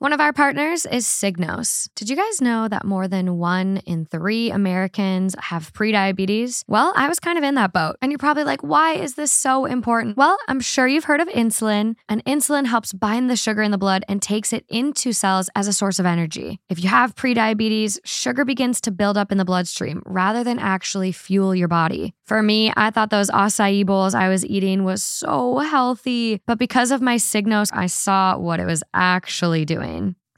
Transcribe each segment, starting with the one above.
One of our partners is Signos. Did you guys know that more than one in three Americans have prediabetes? Well, I was kind of in that boat. And you're probably like, why is this so important? Well, I'm sure you've heard of insulin, and insulin helps bind the sugar in the blood and takes it into cells as a source of energy. If you have prediabetes, sugar begins to build up in the bloodstream rather than actually fuel your body. For me, I thought those acai bowls I was eating was so healthy, but because of my Signos, I saw what it was actually doing.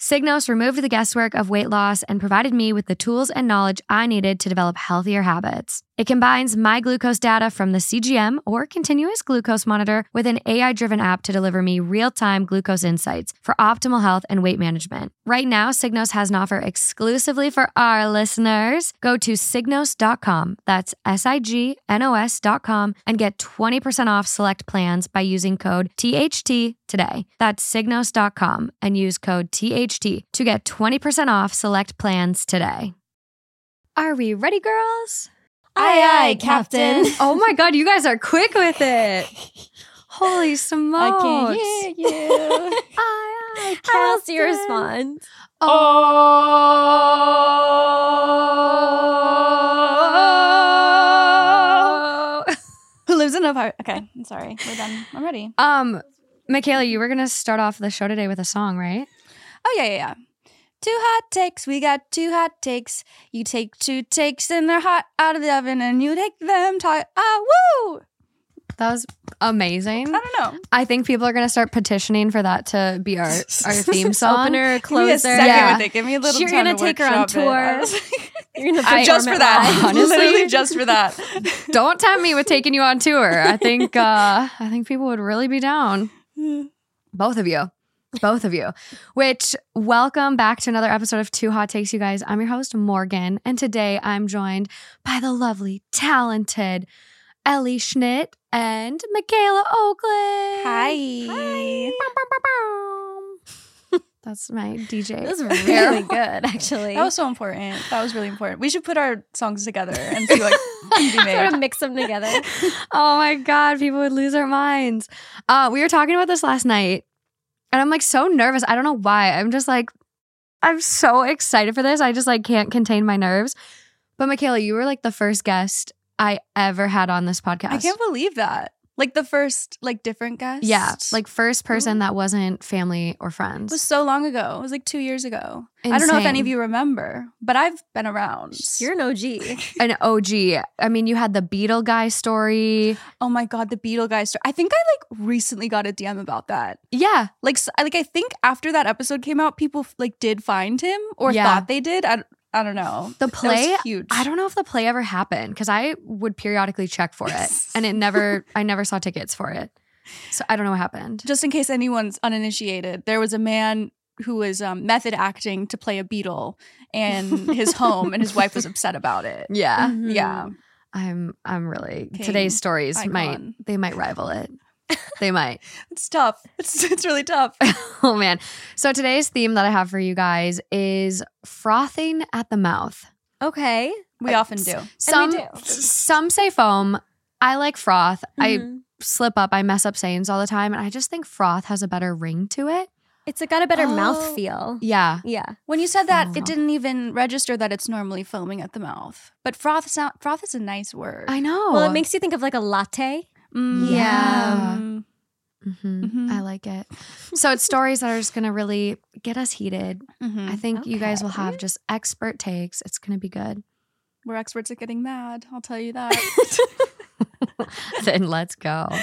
Signos removed the guesswork of weight loss and provided me with the tools and knowledge I needed to develop healthier habits. It combines my glucose data from the CGM or continuous glucose monitor with an AI driven app to deliver me real time glucose insights for optimal health and weight management. Right now, Signos has an offer exclusively for our listeners. Go to signos.com, that's S I G N O S.com, and get 20% off select plans by using code THT today. That's signos.com and use code THT to get 20% off select plans today. Are we ready, girls? Aye, aye, Captain. Oh my God, you guys are quick with it. Holy smokes. I smokes. can hear you. Aye, aye, How else do you respond? Oh. Who lives in a part? Okay, I'm sorry. We're done. I'm ready. um, Michaela, you were gonna start off the show today with a song, right? Oh yeah, yeah, yeah. Two hot takes. We got two hot takes. You take two takes and they're hot out of the oven, and you take them tight. Ah, woo! That was amazing. I don't know. I think people are gonna start petitioning for that to be our our theme song. Opener, Give me a closer. second Yeah. with it. Give me a little. You're time gonna to take her on workshop tour. You're gonna just for that. Honestly- Literally just for that. Don't tempt me with taking you on tour. I think uh I think people would really be down. Both of you. Both of you. Which welcome back to another episode of Two Hot Takes, you guys. I'm your host, Morgan, and today I'm joined by the lovely, talented Ellie Schnitt and Michaela Okland. Hi. That's my DJ. That was really good, actually. That was so important. That was really important. We should put our songs together and see what can be made. sort of mix them together. oh my god, people would lose their minds. Uh, we were talking about this last night, and I'm like so nervous. I don't know why. I'm just like, I'm so excited for this. I just like can't contain my nerves. But Michaela, you were like the first guest I ever had on this podcast. I can't believe that. Like the first, like different guest. yeah, like first person mm-hmm. that wasn't family or friends. it was so long ago. It was like two years ago. I don't know if any of you remember, but I've been around. You're an OG. an OG. I mean, you had the Beetle guy story. oh my god, the Beetle guy story. I think I like recently got a DM about that. Yeah, Like, like I think after that episode came out, people like did find him or Yeah. thought they did. I, I don't know. the play. huge. I don't know if the play ever happened because I would periodically check for it, and it never. I never saw tickets for it, so I don't know what happened. Just in case anyone's uninitiated, there was a man who was um, method acting to play a beetle in his home, and his wife was upset about it. Yeah, Mhm. Yeah. I'm. I'm really King, today's stories might they might rival it. They might. It's tough. It's it's really tough. oh man. So today's theme that I have for you guys is frothing at the mouth. Okay. We often do. Some do. some say foam. I like froth. I Mhm. slip up. I mess up sayings all the time, and I just think froth has a better ring to it. It's got a better Oh. mouth feel. Yeah. Yeah. When you said that, it didn't even register that it's normally foaming at the mouth. But froth sound froth is a nice word. I know. Well, it makes you think of like a latte. Mm, Yeah. mm. hmm Mhm. I like it. So it's stories that are just going to really get us heated. Mhm. I think you guys will have just expert takes. It's going to be good. We're experts at getting mad. I'll tell you that. then let's go.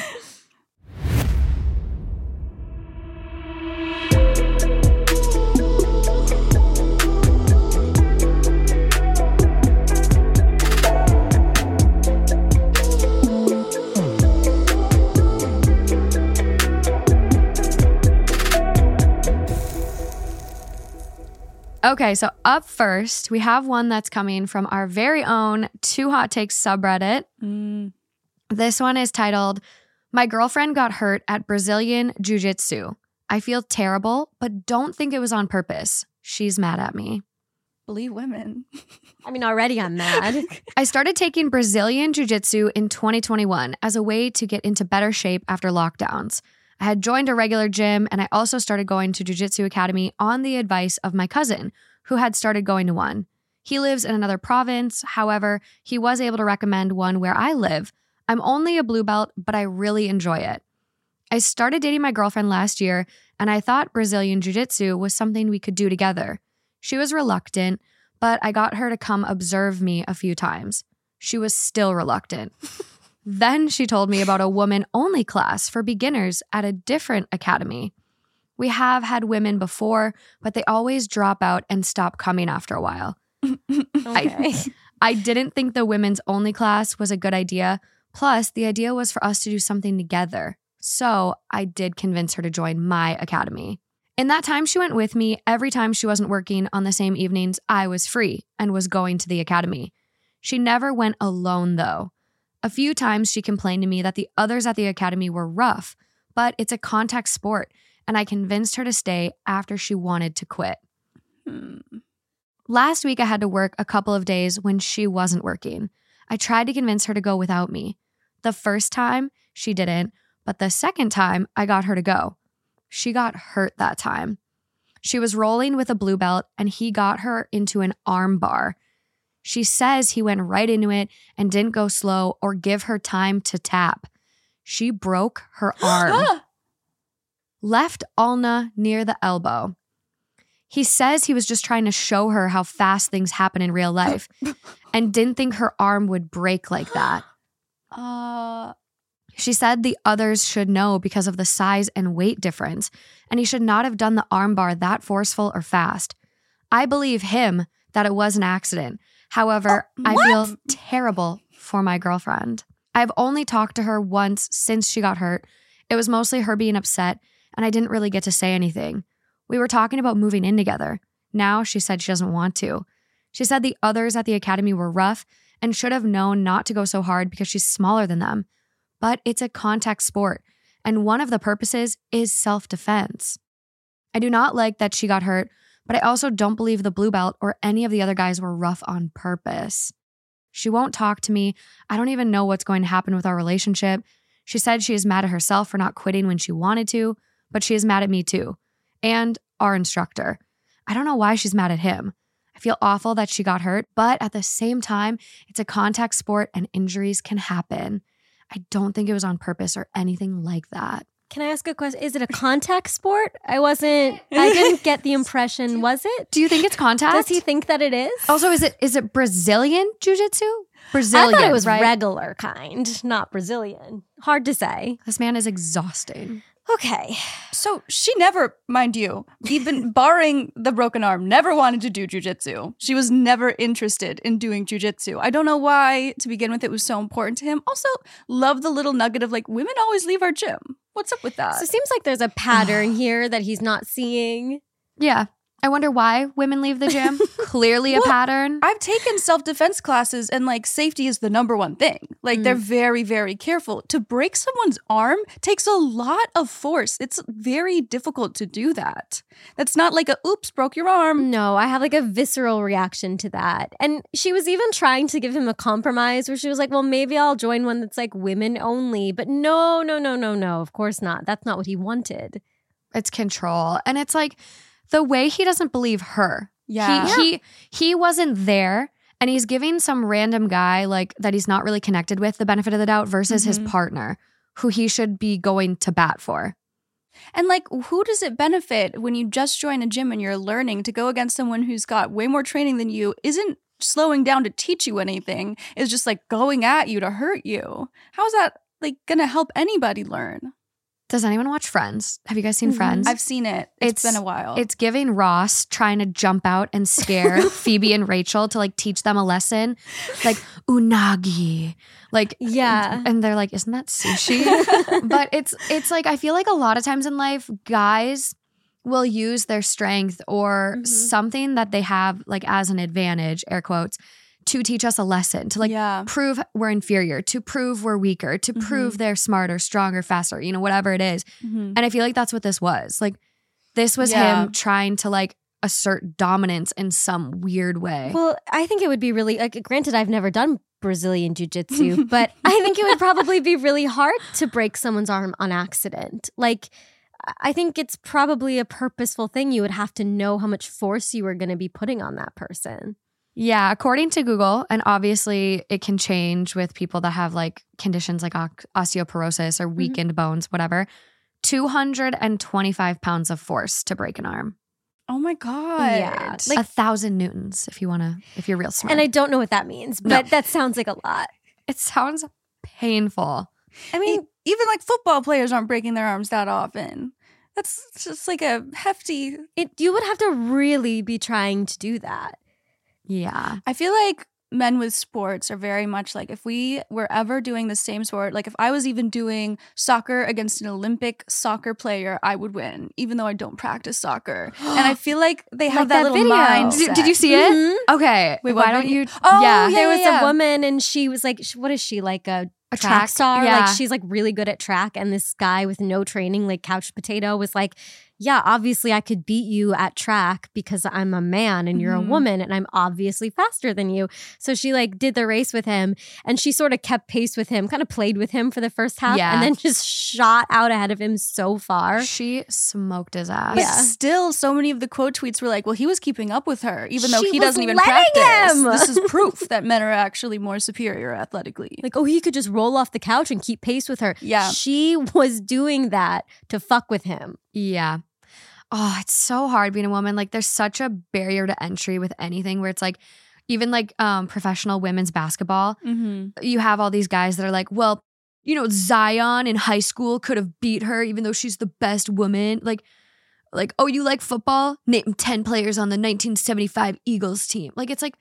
Okay, so up first, we have one that's coming from our very own Two Hot Takes subreddit. Mm. This one is titled My Girlfriend Got Hurt at Brazilian Jiu Jitsu. I feel terrible, but don't think it was on purpose. She's mad at me. Believe women. I mean, already I'm mad. I started taking Brazilian Jiu Jitsu in 2021 as a way to get into better shape after lockdowns. I had joined a regular gym and I also started going to Jiu-Jitsu Academy on the advice of my cousin, who had started going to one. He lives in another province. However, he was able to recommend one where I live. I'm only a blue belt, but I really enjoy it. I started dating my girlfriend last year, and I thought Brazilian Jiu Jitsu was something we could do together. She was reluctant, but I got her to come observe me a few times. She was still reluctant. then she told me about a woman only class for beginners at a different academy. We have had women before, but they always drop out and stop coming after a while. Okay. I didn't think the women's only class was a good idea. Plus, the idea was for us to do something together. So I did convince her to join my academy. In that time she went with me, every time she wasn't working on the same evenings, I was free and was going to the academy. She never went alone, though. A few times she complained to me that the others at the academy were rough, but it's a contact sport, and I convinced her to stay after she wanted to quit. Hmm. Last week, I had to work a couple of days when she wasn't working. I tried to convince her to go without me. The first time, she didn't, but the second time, I got her to go. She got hurt that time. She was rolling with a blue belt, and he got her into an arm bar. She says he went right into it and didn't go slow or give her time to tap. She broke her arm left ulna near the elbow. He says he was just trying to show her how fast things happen in real life and didn't think her arm would break like that. uh, She said the others should know because of the size and weight difference, and he should not have done the armbar that forceful or fast. I believe him that it was an accident. However, oh, I feel terrible for my girlfriend. I've only talked to her once since she got hurt. It was mostly her being upset, and I didn't really get to say anything. We were talking about moving in together. Now she said she doesn't want to. She said the others at the academy were rough and should have known not to go so hard because she's smaller than them. But it's a contact sport, and one of the purposes is self defense. I do not like that she got hurt, but I also don't believe the blue belt or any of the other guys were rough on purpose. She won't talk to me. I don't even know what's going to happen with our relationship. She said she is mad at herself for not quitting when she wanted to, but she is mad at me too. And our instructor. I don't know why she's mad at him. I feel awful that she got hurt, but at the same time, it's a contact sport and injuries can happen. I don't think it was on purpose or anything like that. Can I ask a question? Is it a contact sport? I wasn't. I didn't get the impression. Was it? Do you think it's contact? Does he think that it is? Also, is it is it Brazilian jiu-jitsu? I Brazilian. thought it was right? regular kind, not Brazilian. Hard to say. This man is exhausting. Okay. so she never, mind you, even barring the broken arm, never wanted to do jujitsu. She was never interested in doing jujitsu. I don't know why, to begin with, it was so important to him. Also, love the little nugget of like, women always leave our gym. What's up with that? So it seems like there's a pattern here that he's not seeing. Yeah. I wonder why women leave the gym. Clearly a Well, pattern. I've taken self defense classes and like safety is the number one thing. Like they're mm. very, very careful. To break someone's arm takes a lot of force. It's very difficult to do that. That's not like a oops, broke your arm. No, I have like a visceral reaction to that. And she was even trying to give him a compromise where she was like, well, maybe I'll join one that's like women only. But no, no, no, no, no. Of course not. That's not what he wanted. it's control. And it's like the way he doesn't believe her. Yeah. He he he wasn't there and he's giving some random guy like that he's not really connected with the benefit of the doubt versus his Mhm. partner who he should be going to bat for. And like, who does it benefit when you just join a gym and you're learning to go against someone who's got way more training than you, isn't slowing down to teach you anything, is just like going at you to hurt you? How's that like gonna help anybody learn? Does anyone watch Friends? Have you guys seen Mhm. Friends? I've seen it. it's been a while. It's giving Ross trying to jump out and scare Phoebe and Rachel to like teach them a lesson, like unagi, like Yeah. and they're like, "Isn't that sushi?" but it's it's like I feel like a lot of times in life, guys will use their strength or Mhm. something that they have like as an advantage, air quotes, to teach us a lesson, to like yeah. prove we're inferior, to prove we're weaker, to Mhm. prove they're smarter, stronger, faster, you know, whatever it is. Mhm. And I feel like that's what this was. Like this was Yeah. him trying to like assert dominance in some weird way. Well, I think it would be really like granted I've never done Brazilian jiu-jitsu, but I think it would probably be really hard to break someone's arm on accident. Like I think it's probably a purposeful thing. You would have to know how much force you were going to be putting on that person. Yeah, according to Google, and obviously it can change with people that have like conditions like osteoporosis or mm-hmm. weakened bones, whatever. 225 pounds of force to break an arm. Oh my god. Yeah, like a thousand newtons if you want to, if you're real smart. And I don't know what that means, but that sounds like a lot. it sounds painful. I mean, E- even like football players aren't breaking their arms that often. That's just like a hefty. it you would have to really be trying to do that. Yeah. I feel like men with sports are very much like if we were ever doing the same sport, like if I was even doing soccer against an Olympic soccer player, I would win, even though I don't practice soccer. and I feel like they have Like that, that little video. mindset. Did, did you see it? Mhm. Okay. Wait, why don't you? Oh, yeah. yeah. there was yeah. a woman and she was like what is she like a, A track, track- star yeah. like she's like really good at track and this guy with no training like couch potato was like yeah obviously i could beat you at track because i'm a man and you're Mhm. a woman and i'm obviously faster than you so she like did the race with him and she sort of kept pace with him kind of played with him for the first half Yeah. and then just shot out ahead of him so far She smoked his ass. But Yeah. still, so many of the quote tweets were like, well, he was keeping up with her, even though She he doesn't even letting practice. him. This is proof that men are actually more superior athletically. like oh he could just roll off the couch and keep pace with her Yeah. she was doing that to fuck with him Yeah. Oh, it's so hard being a woman. Like there's such a barrier to entry with anything where it's like even like um professional women's basketball, mm-hmm. you have all these guys that are like, well, you know, Zion in high school could have beat her even though she's the best woman. Like like, oh, you like football? Name 10 players on the 1975 Eagles team. Like it's like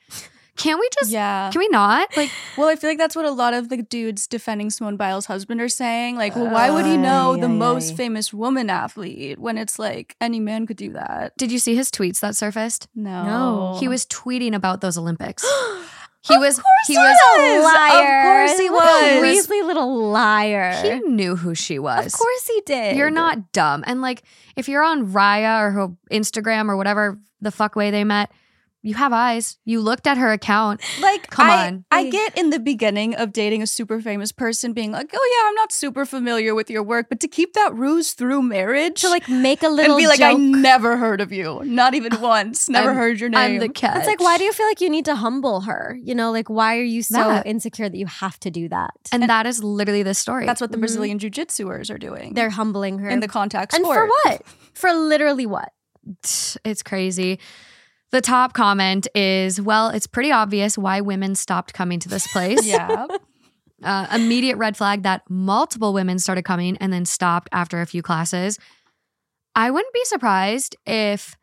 can't we just Yeah. can we not? Like Well, I feel like that's what a lot of the dudes defending Simone Biles' husband are saying. Like, well, why would he oh, know Ay, the ay, most ay. famous woman athlete when it's like any man could do that? did you see his tweets that surfaced? No. No. He was tweeting about those Olympics. He Of was course he he was was. liar. Of course he was. Weasley little liar. He knew who she was. Of course he did. You're not dumb. And like, if you're on Raya or her Instagram or whatever the fuck way they met, you have eyes. You looked at her account. Like, Come I, on. I get in the beginning of dating a super famous person being like, oh, yeah, I'm not super familiar with your work, but to keep that ruse through marriage, to like make a little and be like, I never heard of you, not even once, never I'm- heard your name. I'm the catch. it's like, why do you feel like you need to humble her? You know, like why are you so That. insecure that you have to do that? And, that is literally the story. That's what the Mhm. Brazilian jiu-jitsuers are doing. they're humbling her in the contact and for what? For literally what? it's crazy. The top comment is, well, it's pretty obvious why women stopped coming to this place. Yeah. uh, immediate red flag that multiple women started coming and then stopped after a few classes. I wouldn't be surprised if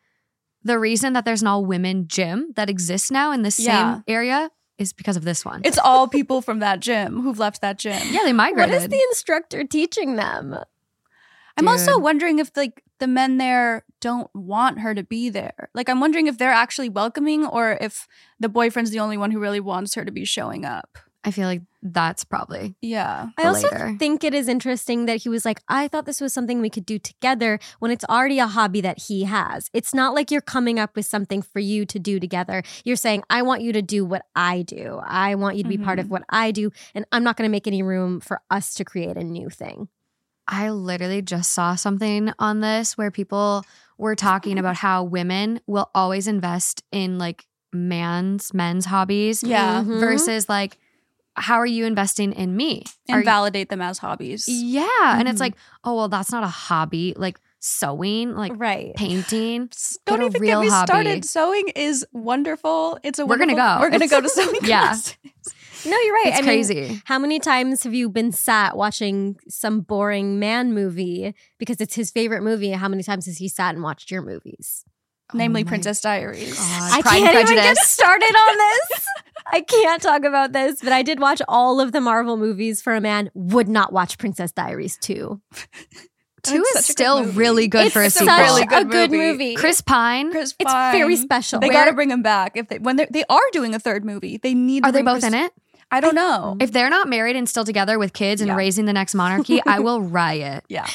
the reason that there's an all women gym that exists now in the same Yeah. area is because of this one. It's all people from that gym who've left that gym. yeah, they migrated. What is the instructor teaching them? I'm also wondering if like the men there don't want her to be there. Like I'm wondering if they're actually welcoming or if the boyfriend's the only one who really wants her to be showing up. I feel like that's probably Yeah. I also later. think it is interesting that he was like, I thought this was something we could do together when it's already a hobby that he has. It's not like you're coming up with something for you to do together. You're saying, I want you to do what I do. I want you to be part of mm-hmm. what I do. And I'm not going to make any room for us to create a new thing. I literally just saw something on this where people were talking about how women will always invest in like man's men's hobbies Yeah. Mhm. versus like how are you investing in me? And Are you- validate them as hobbies. yeah, and it's Mhm. like, oh well, that's not a hobby. Like sewing, like right. painting. S- Don't a even real get me hobby. started. Sewing is wonderful. It's a We're gonna go. We're gonna go to sewing Yeah. classes. No, you're right. It's I mean, crazy. How many times have you been sat watching some boring man movie because it's his favorite movie? How many times has he sat and watched your movies? Oh Namely Oh my Princess Diaries. God. I Pride can't even get started on this. I can't talk about this, but I did watch all of the Marvel movies for a man. Would not watch Princess Diaries 2. Two is such a good still really good it's for a such sequel. really a good good movie. movie. Chris Pine. Chris Pine. it's very special. They got to bring him back if they when they they are doing a third movie. They need. to Are they both Chris- in it? I don't know. If they're not married and still together with kids and Yeah. raising the next monarchy, I will riot. yeah,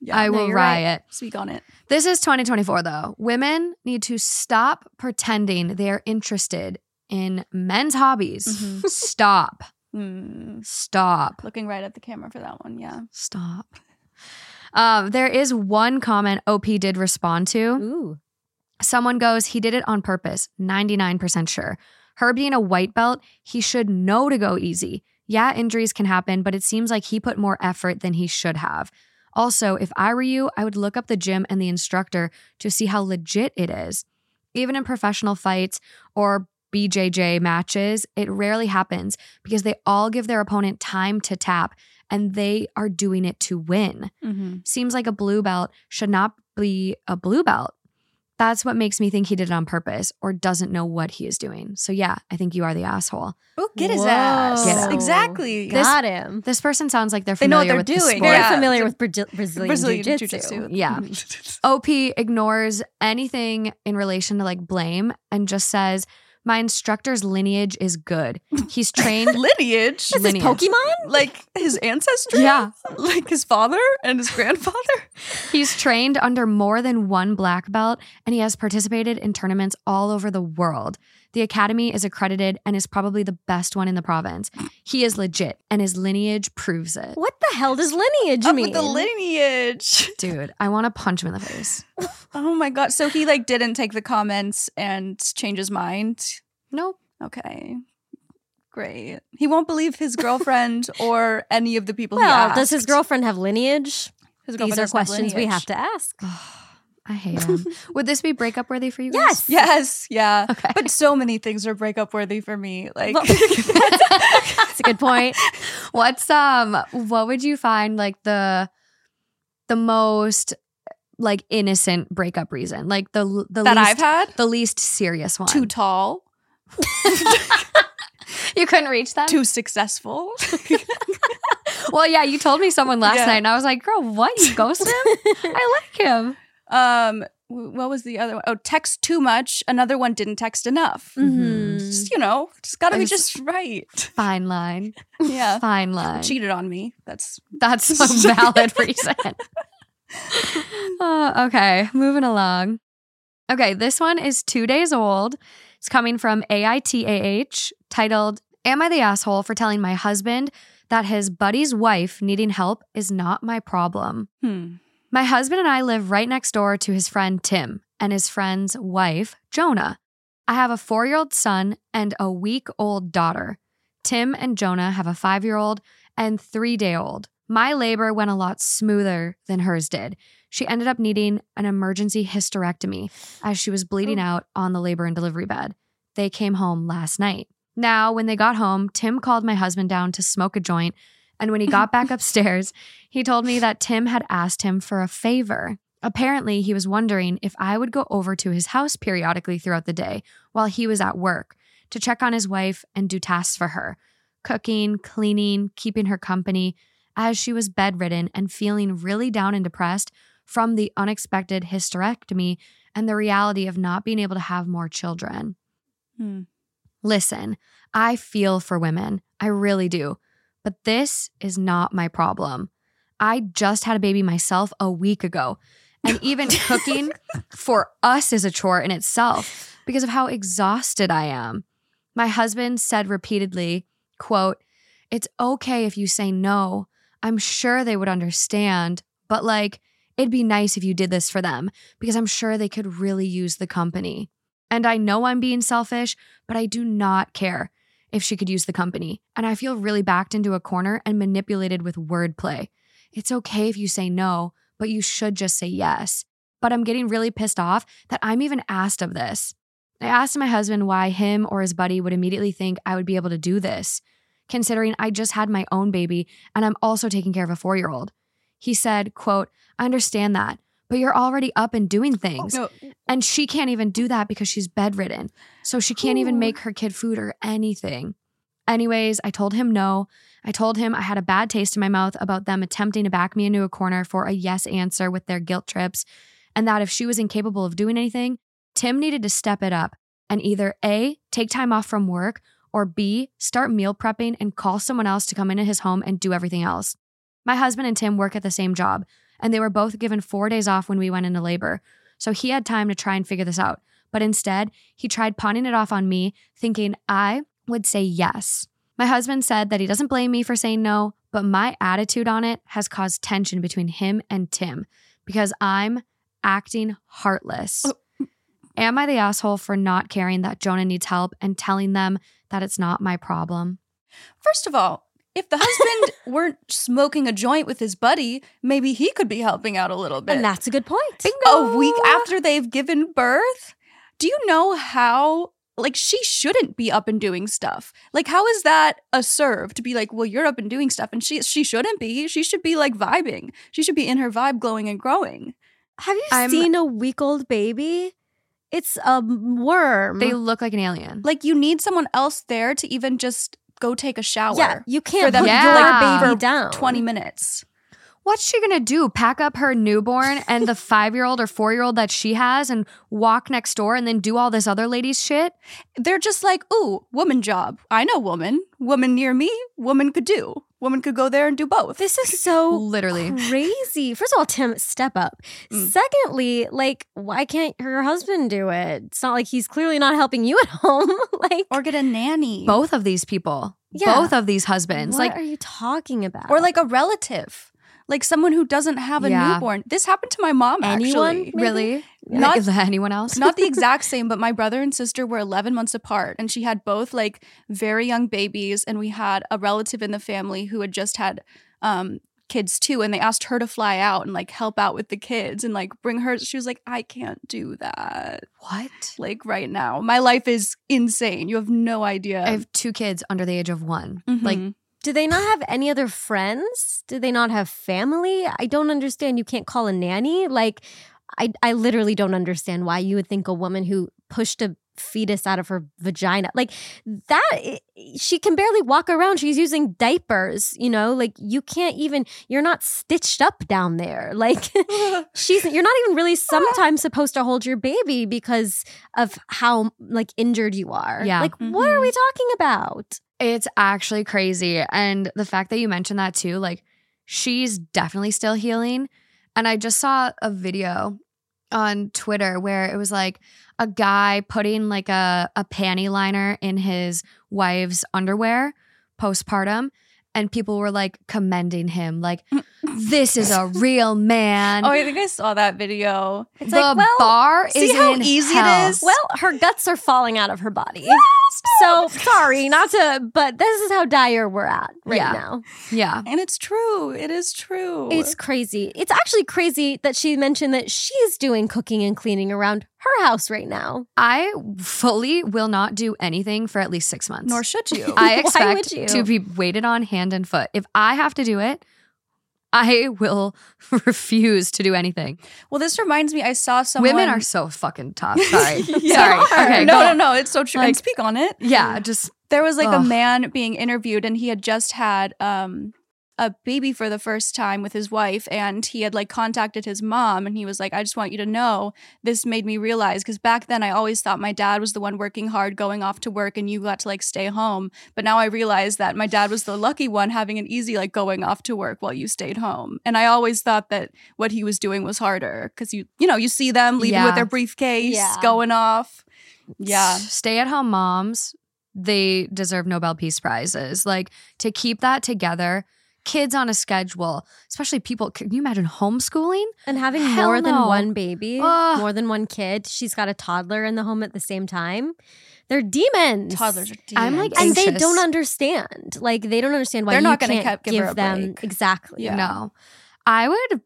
Yeah, I no, will you're right. riot. speak on it. This is 2024 though. Women need to stop pretending they are interested in men's hobbies. Mhm. Stop. Mm, Stop. looking right at the camera for that one. Yeah. Stop. Um, there is one comment OP did respond to. Ooh. Someone goes, he did it on purpose. 99% sure. Her being a white belt, he should know to go easy. Yeah, injuries can happen, but it seems like he put more effort than he should have. Also, if I were you, I would look up the gym and the instructor to see how legit it is. Even in professional fights or BJJ matches, it rarely happens because they all give their opponent time to tap and they are doing it to win Mm-hmm. seems like a blue belt should not be a blue belt. That's what makes me think he did it on purpose or doesn't know what he is doing. So, yeah, I think you are the asshole. Oh, get his Whoa. ass. Get him. Exactly. This- Got him. This person sounds like they're They know what familiar they're with the doing. sport. Very Yeah. familiar with Brazil- Brazilian, Brazilian jiu-jitsu. jiu-jitsu. Yeah. OP ignores anything in relation to like blame and just says, My instructor's lineage is good. He's trained. lineage. Is Lineage. Pokemon? like his ancestry? yeah. Like his father and his grandfather? He's trained under more than one black belt and he has participated in tournaments all over the world. The academy is accredited and is probably the best one in the province. He is legit and his lineage proves it. What the hell does lineage Up mean? with the lineage. Dude, I want to punch him in the face. Oh my god. So he like didn't take the comments and change his mind. Nope. Okay. Great. He won't believe his girlfriend or any of the people he well, asked. does his girlfriend have lineage? His These are doesn't questions we have to ask. I hate him. Would this be breakup worthy for you guys? Yes. Yes, yeah. Okay. But so many things are breakup worthy for me. Like Well- That's a good point. What's um what would you find like the the most like innocent breakup reason? Like the the that least I've had. the least serious one. Too tall, you couldn't reach that? too successful. Well, yeah, you told me someone last Yeah. night, and I was like, "Girl, what? You ghosted him? I like him." Um, what was the other one? Oh, text too much. Another one didn't text enough. Mhm. Just, you know, just gotta be just right. Fine line, Yeah. fine line. Cheated on me. That's That's a valid reason. Uh, okay, moving along. Okay, this one is two days old. It's coming from AITAH, titled Am I the asshole for telling my husband that his buddy's wife needing help is not my problem? hmm. My husband and I live right next door to his friend Tim and his friend's wife, Jonah. I have a four year old son and a week old daughter. Tim and Jonah have a five year old and three day old. My labor went a lot smoother than hers did. She ended up needing an emergency hysterectomy as she was bleeding oh. out on the labor and delivery bed. They came home last night. Now, when they got home, Tim called my husband down to smoke a joint. And when he got back upstairs, he told me that Tim had asked him for a favor. Apparently, he was wondering if I would go over to his house periodically throughout the day while he was at work to check on his wife and do tasks for her cooking, cleaning, keeping her company, as she was bedridden and feeling really down and depressed from the unexpected hysterectomy and the reality of not being able to have more children. Hmm. Listen, I feel for women. I really do. But this is not my problem. I just had a baby myself a week ago. And even cooking for us is a chore in itself because of how exhausted I am. My husband said repeatedly, quote, "It's okay if you say no. I'm sure they would understand, but like it'd be nice if you did this for them because I'm sure they could really use the company." And I know I'm being selfish, but I do not care if she could use the company. And I feel really backed into a corner and manipulated with wordplay. It's okay if you say no, but you should just say yes. But I'm getting really pissed off that I'm even asked of this. I asked my husband why him or his buddy would immediately think I would be able to do this, considering I just had my own baby and I'm also taking care of a four year old. He said, quote, I understand that, but you're already up and doing oh, things. No, And she can't even do that because she's bedridden. So she can't even make her kid food or anything. Anyways, I told him no. I told him I had a bad taste in my mouth about them attempting to back me into a corner for a yes answer with their guilt trips, and that if she was incapable of doing anything, Tim needed to step it up and either A, take time off from work, or B, start meal prepping and call someone else to come into his home and do everything else. My husband and Tim work at the same job, and they were both given four days off when we went into labor. So he had time to try and figure this out. But instead, he tried pawning it off on me, thinking I would say yes. My husband said that he doesn't blame me for saying no, but my attitude on it has caused tension between him and Tim because I'm acting heartless. Oh. Am I the asshole for not caring that Jonah needs help and telling them that it's not my problem? First of all, if the husband weren't smoking a joint with his buddy, maybe he could be helping out a little bit. And that's a good point. a week after they've given birth? Do you know how like she shouldn't be up and doing stuff. Like how is that a serve to be like, well, you're up and doing stuff and she she shouldn't be. She should be like vibing. She should be in her vibe glowing and growing. Have you I'm- seen a week old baby? It's a worm. They look like an alien. Like you need someone else there to even just go take a shower. yeah, you can't them put to, your like, baby down. 20 minutes. What's she gonna do? Pack up her newborn and the five year old or four year old that she has and walk next door and then do all this other lady's shit? They're just like, ooh, woman job. I know woman. Woman near me, woman could do. Woman could go there and do both. This is so Literally. crazy. First of all, Tim, step up. Mm. Secondly, like, why can't her husband do it? It's not like he's clearly not helping you at home. like, or get a nanny. Both of these people, Yeah. both of these husbands. what like, are you talking about? or like a relative. Like someone who doesn't have a Yeah. newborn. This happened to my mom Anyone? actually. really? Not- Is there anyone else? Not the exact same, but my brother and sister were 11 months apart, and she had both like very young babies. And we had a relative in the family who had just had um, kids too. And they asked her to fly out and like help out with the kids and like bring her. She was like, I can't do that. what? Like right now, my life is insane. You have no idea. I have two kids under the age of one. Like, Mhm. Do they not have any other friends? Do they not have family? I don't understand. You can't call a nanny. Like, I, I literally don't understand why you would think a woman who pushed a fetus out of her vagina like that she can barely walk around she's using diapers you know like you can't even you're not stitched up down there like she's you're not even really sometimes supposed to hold your baby because of how like injured you are Yeah. like what are we mm-hmm. talking about It's actually crazy. And the fact that you mentioned that too, like she's definitely still healing. And I just saw a video on Twitter where it was like a guy putting like a, a panty liner in his wife's underwear postpartum. And people were like commending him, like, this is a real man. oh, I think I saw that video. it's the like well bar see how in easy it hell. is? Well, her guts are falling out of her body. So sorry, not to, but this is how dire we're at right Yeah. now. Yeah. And it's true. It is true. It's crazy. It's actually crazy that she mentioned that she's doing cooking and cleaning around her house right now. I fully will not do anything for at least six months. nor should you. I expect you? to be waited on hand and foot. If I have to do it, I will refuse to do anything. well, this reminds me. I saw someone. Women are so fucking tough. Sorry. Yeah. Sorry. Okay. no, no, no. It's so true. Like- and speak on it. Yeah, just There was like a man being interviewed, and he had just had um a baby for the first time with his wife, and he had like contacted his mom, and he was like, "I just want you to know this made me realize because back then I always thought my dad was the one working hard, going off to work, and you got to like stay home. But now I realize that my dad was the lucky one, having an easy like going off to work while you stayed home. And I always thought that what he was doing was harder because you you know you see them leaving Yeah. with their briefcase, Yeah. going off. Yeah. stay at home moms, they deserve Nobel Peace Prizes. Like to keep that together, kids on a schedule, especially people. Can you imagine homeschooling? And having Hell more than one baby, Ugh. more than one kid, she's got a toddler in the home at the same time. They're demons. Toddlers are I'm, like, demons. and they don't understand. Like they don't understand why They're not gonna can't give her give a them break. exactly. Yeah. No. I would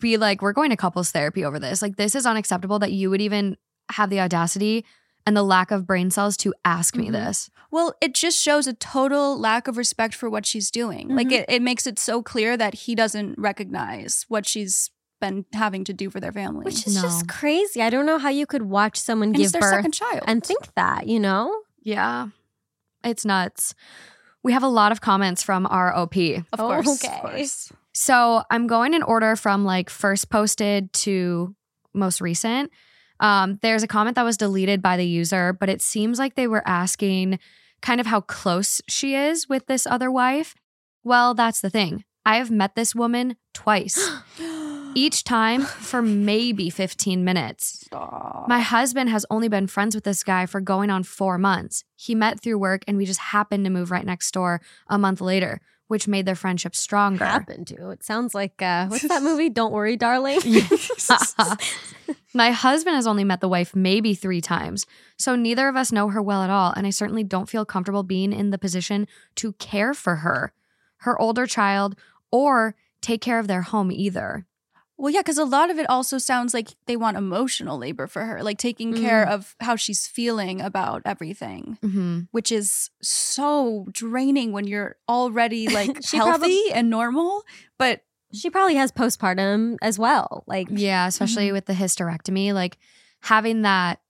be like, we're going to couples therapy over this. Like, this is unacceptable that you would even have the audacity and the lack of brain cells to ask me Mhm. this. Well, it just shows a total lack of respect for what she's doing. Like Mhm. it, it makes it so clear that he doesn't recognize what she's been having to do for their family. Which is No. just crazy. I don't know how you could watch someone and give it's their birth second child. and think that, you know? Yeah. It's nuts. We have a lot of comments from our OP. of Oh, course. okay. Of course. So I'm going in order from like first posted to most recent. Um, there's a comment that was deleted by the user, but it seems like they were asking kind of how close she is with this other wife. Well, that's the thing. I have met this woman twice. each time for maybe 15 minutes. Stop. My husband has only been friends with this guy for going on four months. He met through work and we just happened to move right next door a month later, which made their friendship stronger. Happened to. It sounds like uh, what's that movie? Don't worry, darling. My husband has only met the wife maybe three times, so neither of us know her well at all, and I certainly don't feel comfortable being in the position to care for her, her older child, or take care of their home either. Well, yeah, because a lot of it also sounds like they want emotional labor for her, like taking care Mm. of how she's feeling about everything, Mm-hmm. which is so draining when you're already like She healthy probab- and normal. But she probably has postpartum as well. Like, Yeah, especially with the hysterectomy, like having that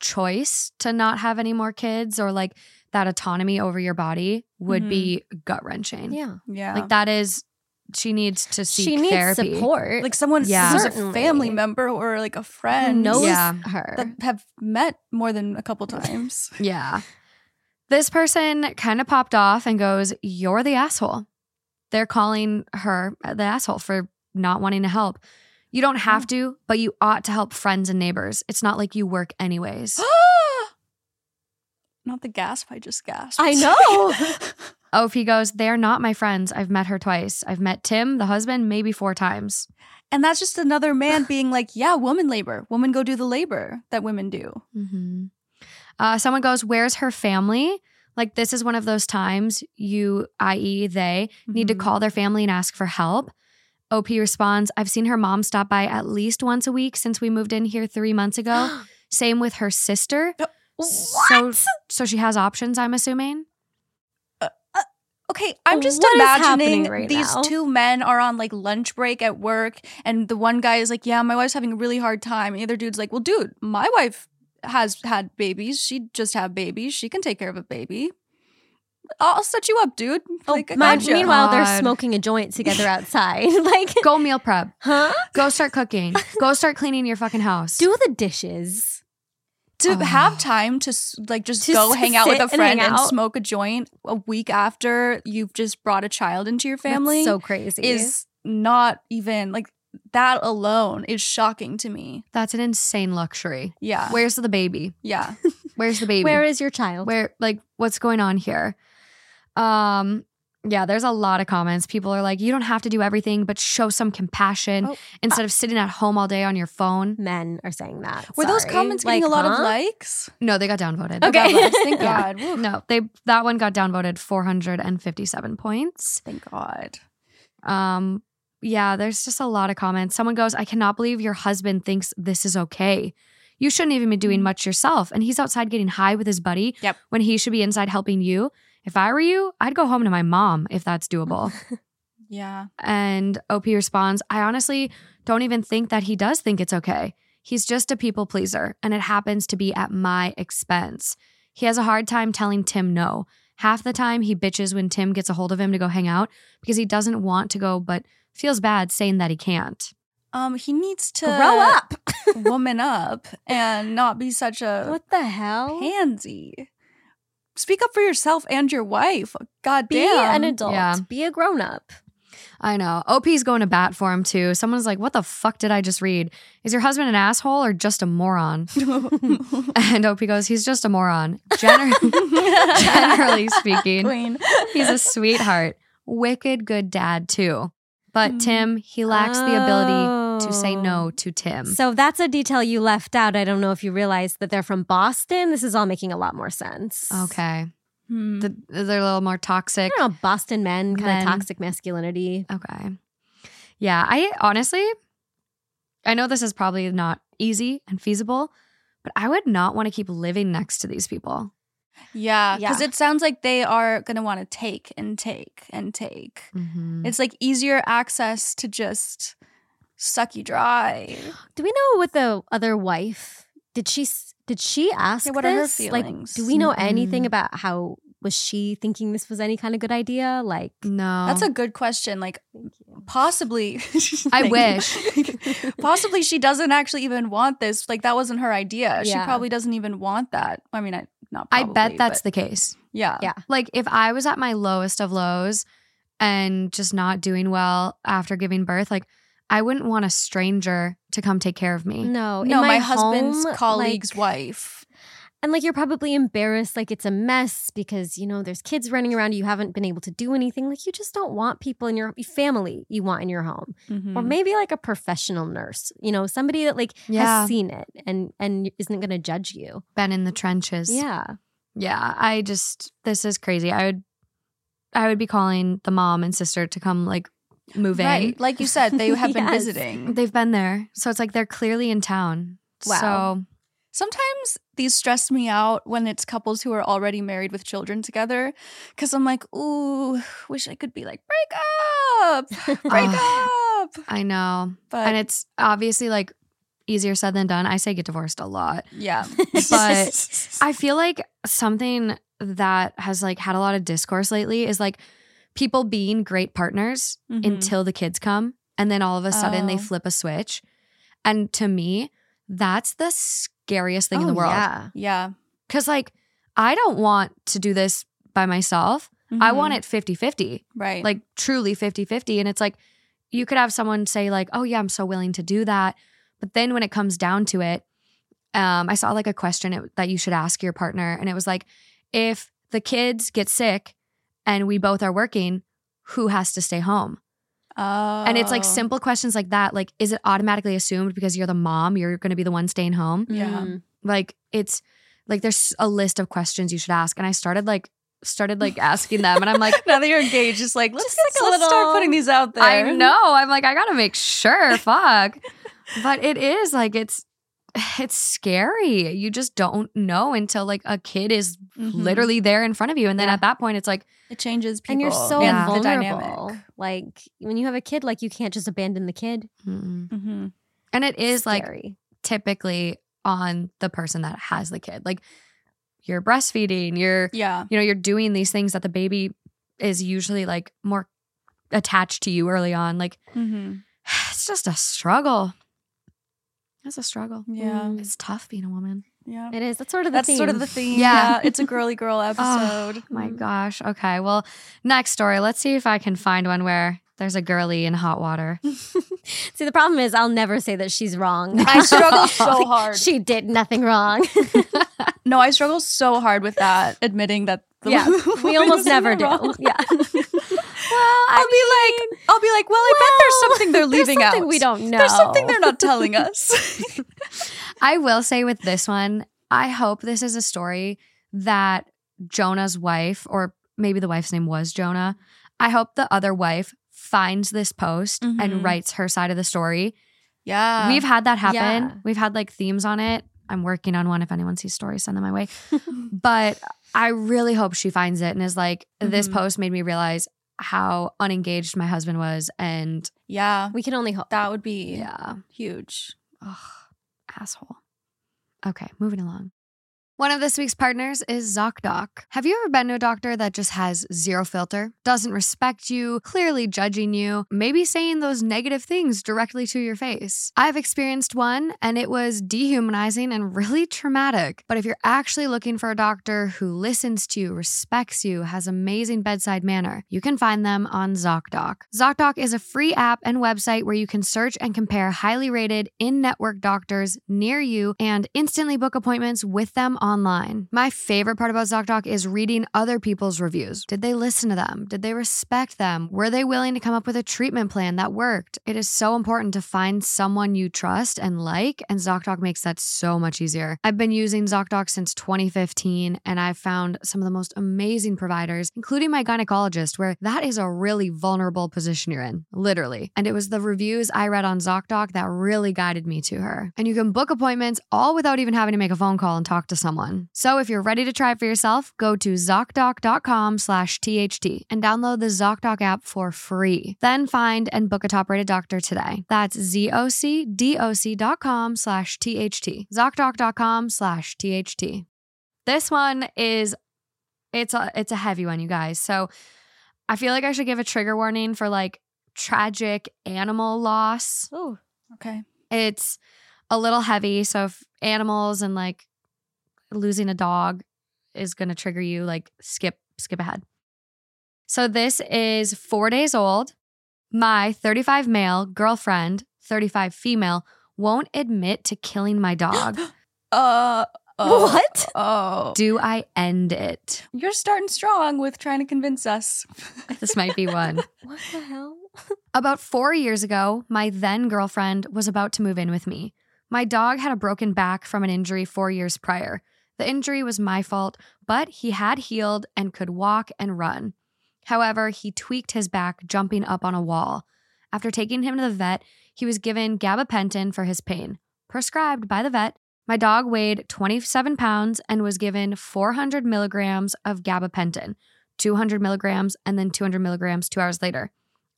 choice to not have any more kids or like that autonomy over your body would be gut wrenching. yeah, yeah, Like that is, she needs to seek she needs therapy. support. like someone Yeah. who's a family member or like a who friend knows Yeah. her. that have met more than a couple times. Yeah. This person kind of popped off and goes, You're the asshole. They're calling her the asshole for not wanting to help. You don't have to, but you ought to help friends and neighbors. It's not like you work anyways. Not the gasp, I just gasped. I know. OP goes, They are not my friends. I've met her twice. I've met Tim, the husband, maybe four times. and that's just another man being like, yeah, woman labor. Women go do the labor that women do. Mm-hmm. Uh, someone goes, Where's her family? Like, this is one of those times you, i.e., they, need to Mhm. call their family and ask for help. OP responds, I've seen her mom stop by at least once a week since we moved in here three months ago. Same with her sister. So, so she has options, I'm assuming. Okay, I'm just What is imagining right these now? two men are on like lunch break at work, and the one guy is like, "Yeah, my wife's having a really hard time." And the other dude's like, "Well, dude, my wife has had babies. She just had babies. She can take care of a baby. I'll set you up, dude. Oh, like, I My- gotcha." meanwhile, they're smoking a joint together outside. like, Go meal prep. huh? Go start cooking. Go start cleaning your fucking house. Do the dishes. To Oh. have time to like just To go hang out with a friend and, out. smoke a joint a week after you've just brought a child into your That's family so crazy. is not even like that alone is shocking to me. That's an insane luxury. Yeah. Where's the baby? yeah. Where's the baby? Where is your child? where like what's going on here um yeah there's a lot of comments people are like you don't have to do everything but show some compassion Oh, instead of sitting at home all day on your phone Men are saying that. Were those Sorry. comments getting Like, a lot of likes? no they got downvoted Okay. God bless. Thank God. No they that one got downvoted 457 points Thank God. um yeah there's just a lot of comments someone goes i cannot believe your husband thinks this is okay you shouldn't even be doing Mhm. much yourself and he's outside getting high with his buddy Yep. when he should be inside helping you if i were you i'd go home to my mom if that's doable Yeah. And OP responds, I honestly don't even think that he does think it's okay. He's just a people pleaser, and it happens to be at my expense. He has a hard time telling Tim no. Half the time, he bitches when Tim gets a hold of him to go hang out because he doesn't want to go, but feels bad saying that he can't. Um, he needs to Grow up. woman up, and not be such a what the hell? pansy. Speak up for yourself and your wife. God Be damn. an adult. Yeah. Be a grown up. I know. OP's going to bat for him too. Someone's like, What the fuck did I just read? Is your husband an asshole or just a moron? And OP goes, He's just a moron. Gener- generally speaking. Queen. He's a sweetheart. Wicked good dad, too. But. Tim, he lacks the ability to say Oh. no to Tim. So that's a detail you left out. I don't know if you realized that they're from Boston. This is all making a lot more sense. okay. Hmm. The, they're a little more toxic. I don't know, Boston men, kind Men. of toxic masculinity. Okay. Yeah, I honestly, I know this is probably not easy and feasible, but I would not want to keep living next to these people. Yeah, because Yeah. it sounds like they are going to want to take and take and take. Mhm. It's like easier access to just suck you dry. Do we know what the other wife did she did she ask Yeah, what are her this? Like, do we know anything Mm-mm. about how was she thinking this was any kind of good idea? Like, No. That's a good question. Like, possibly. I wish. possibly she doesn't actually even want this. Like, that wasn't her idea. She probably doesn't even want that. I mean, I not. I bet that's but the case. yeah. Yeah. Like if I was at my lowest of lows and just not doing well after giving birth, like I wouldn't want a stranger to come take care of me. No, no, my, husband's home, colleague's like- wife. and like you're probably embarrassed, like it's a mess because you know there's kids running around. You haven't been able to do anything. Like you just don't want people in your family you want in your home, Mhm. or maybe like a professional nurse. You know, somebody that like Yeah. has seen it and and isn't going to judge you. Been in the trenches. Yeah, Yeah. I just, this is crazy. I would, I would be calling the mom and sister to come like move in. Right. Like you said, they have been Yes. visiting. They've been there. So it's like they're clearly in town. Wow. So Sometimes these stress me out when it's couples who are already married with children together. Cause I'm like, ooh, wish I could be like, break up, break up. I know. But and it's obviously like easier said than done. I say get divorced a lot. yeah. But I feel like something that has like had a lot of discourse lately is like people being great partners Mhm. until the kids come and then all of a sudden they Oh. flip a switch. And to me, that's the scariest thing in the Oh, world. Yeah, yeah. Cuz like I don't want to do this by myself. I Mhm. want it 50-50. right. Like truly 50-50 and it's like you could have someone say like, "Oh yeah, I'm so willing to do that." But then when it comes down to it, um, I saw like a question that you should ask your partner, and it was like, if the kids get sick and we both are working, who has to stay home? oh. And it's like oh. simple questions like that. Like, is it automatically assumed because you're the mom, you're going to be the one staying home? Yeah. Like, it's like there's a list of questions you should ask, and I started like started like asking them, and I'm like. now that you're engaged, it's like let's, Just like a let's start putting these out there. I know. I'm like, I gotta make sure. Fuck. But it is like it's it's scary. You just don't know until like a kid is Mhm. literally there in front of you. And then Yeah. at that point it's like, It changes people. and you're so Yeah. the vulnerable. dynamic. Like when you have a kid, like you can't just abandon the kid. mm-mm. hmm and it is like typically on the person that has the kid. Like you're breastfeeding, you're Yeah. you know, you're doing these things that the baby is usually like more attached to you early on. Like hmm it's just a struggle. It's a struggle. Yeah. Mm. It's tough being a woman. Yeah. It is. That's sort of the That's theme. sort of the theme. Yeah. Yeah. It's a girly girl episode. Oh my Mm. gosh. Okay. Well, next story. Let's see if I can find one where there's a girly in hot water. See, the problem is I'll never say that she's wrong. I struggle so hard. she did nothing wrong. No, I struggle so hard with that, admitting that. The yeah, we almost never do. Wrong. Yeah. Well, I'll be like, I'll be like, well, I bet there's something they're There's leaving something out. we don't know. There's something they're not telling us. I will say with this one, I hope this is a story that Jonah's wife, or maybe the wife's name was Jonah, I hope the other wife finds this post and Mhm. writes her side of the story. yeah, We've had that happen. Yeah. We've had like themes on it. I'm working on one. If anyone sees stories, send them my way. but I really hope she finds it and is like, this Mhm. post made me realize how unengaged my husband was. And yeah, We can only hope. that would be yeah, huge. ugh, asshole. Okay, moving along. One of this week's partners is ZocDoc. Have you ever been to a doctor that just has zero filter, doesn't respect you, clearly judging you, maybe saying those negative things directly to your face? I've experienced one and it was dehumanizing and really traumatic. But if you're actually looking for a doctor who listens to you, respects you, has amazing bedside manner, you can find them on ZocDoc. ZocDoc is a free app and website where you can search and compare highly rated in network doctors near you and instantly book appointments with them online. My favorite part about ZocDoc is reading other people's reviews. Did they listen to them? Did they respect them? Were they willing to come up with a treatment plan that worked? It is so important to find someone you trust and like, and ZocDoc makes that so much easier. I've been using ZocDoc since 2015, and I've found some of the most amazing providers, including my gynecologist, where that is a really vulnerable position you're in, literally. And it was the reviews I read on ZocDoc that really guided me to her. And you can book appointments all without even having to make a phone call and talk to someone. So if you're ready to try it for yourself, go to ZocDoc.com slash THT and download the ZocDoc app for free. Then find and book a top-rated doctor today. That's ZocDoc.com slash THT. ZocDoc.com slash THT. This one is it's a it's a heavy one, you guys. So I feel like I should give a trigger warning for like tragic animal loss. Oh, Okay. It's a little heavy. So if animals and like losing a dog is gonna trigger you, like skip skip ahead. So this is four days old. My 35 male girlfriend, 35 female, won't admit to killing my dog. Uh, oh, What? Oh, Do I end it? you're starting strong with trying to convince us. This might be one. What the hell? About four years ago, my then girlfriend was about to move in with me. My dog had a broken back from an injury four years prior. The injury was my fault, but he had healed and could walk and run. However, he tweaked his back jumping up on a wall. After taking him to the vet, he was given gabapentin for his pain, prescribed by the vet. My dog weighed 27 pounds and was given 400 milligrams of gabapentin, 200 milligrams, and then 200 milligrams two hours later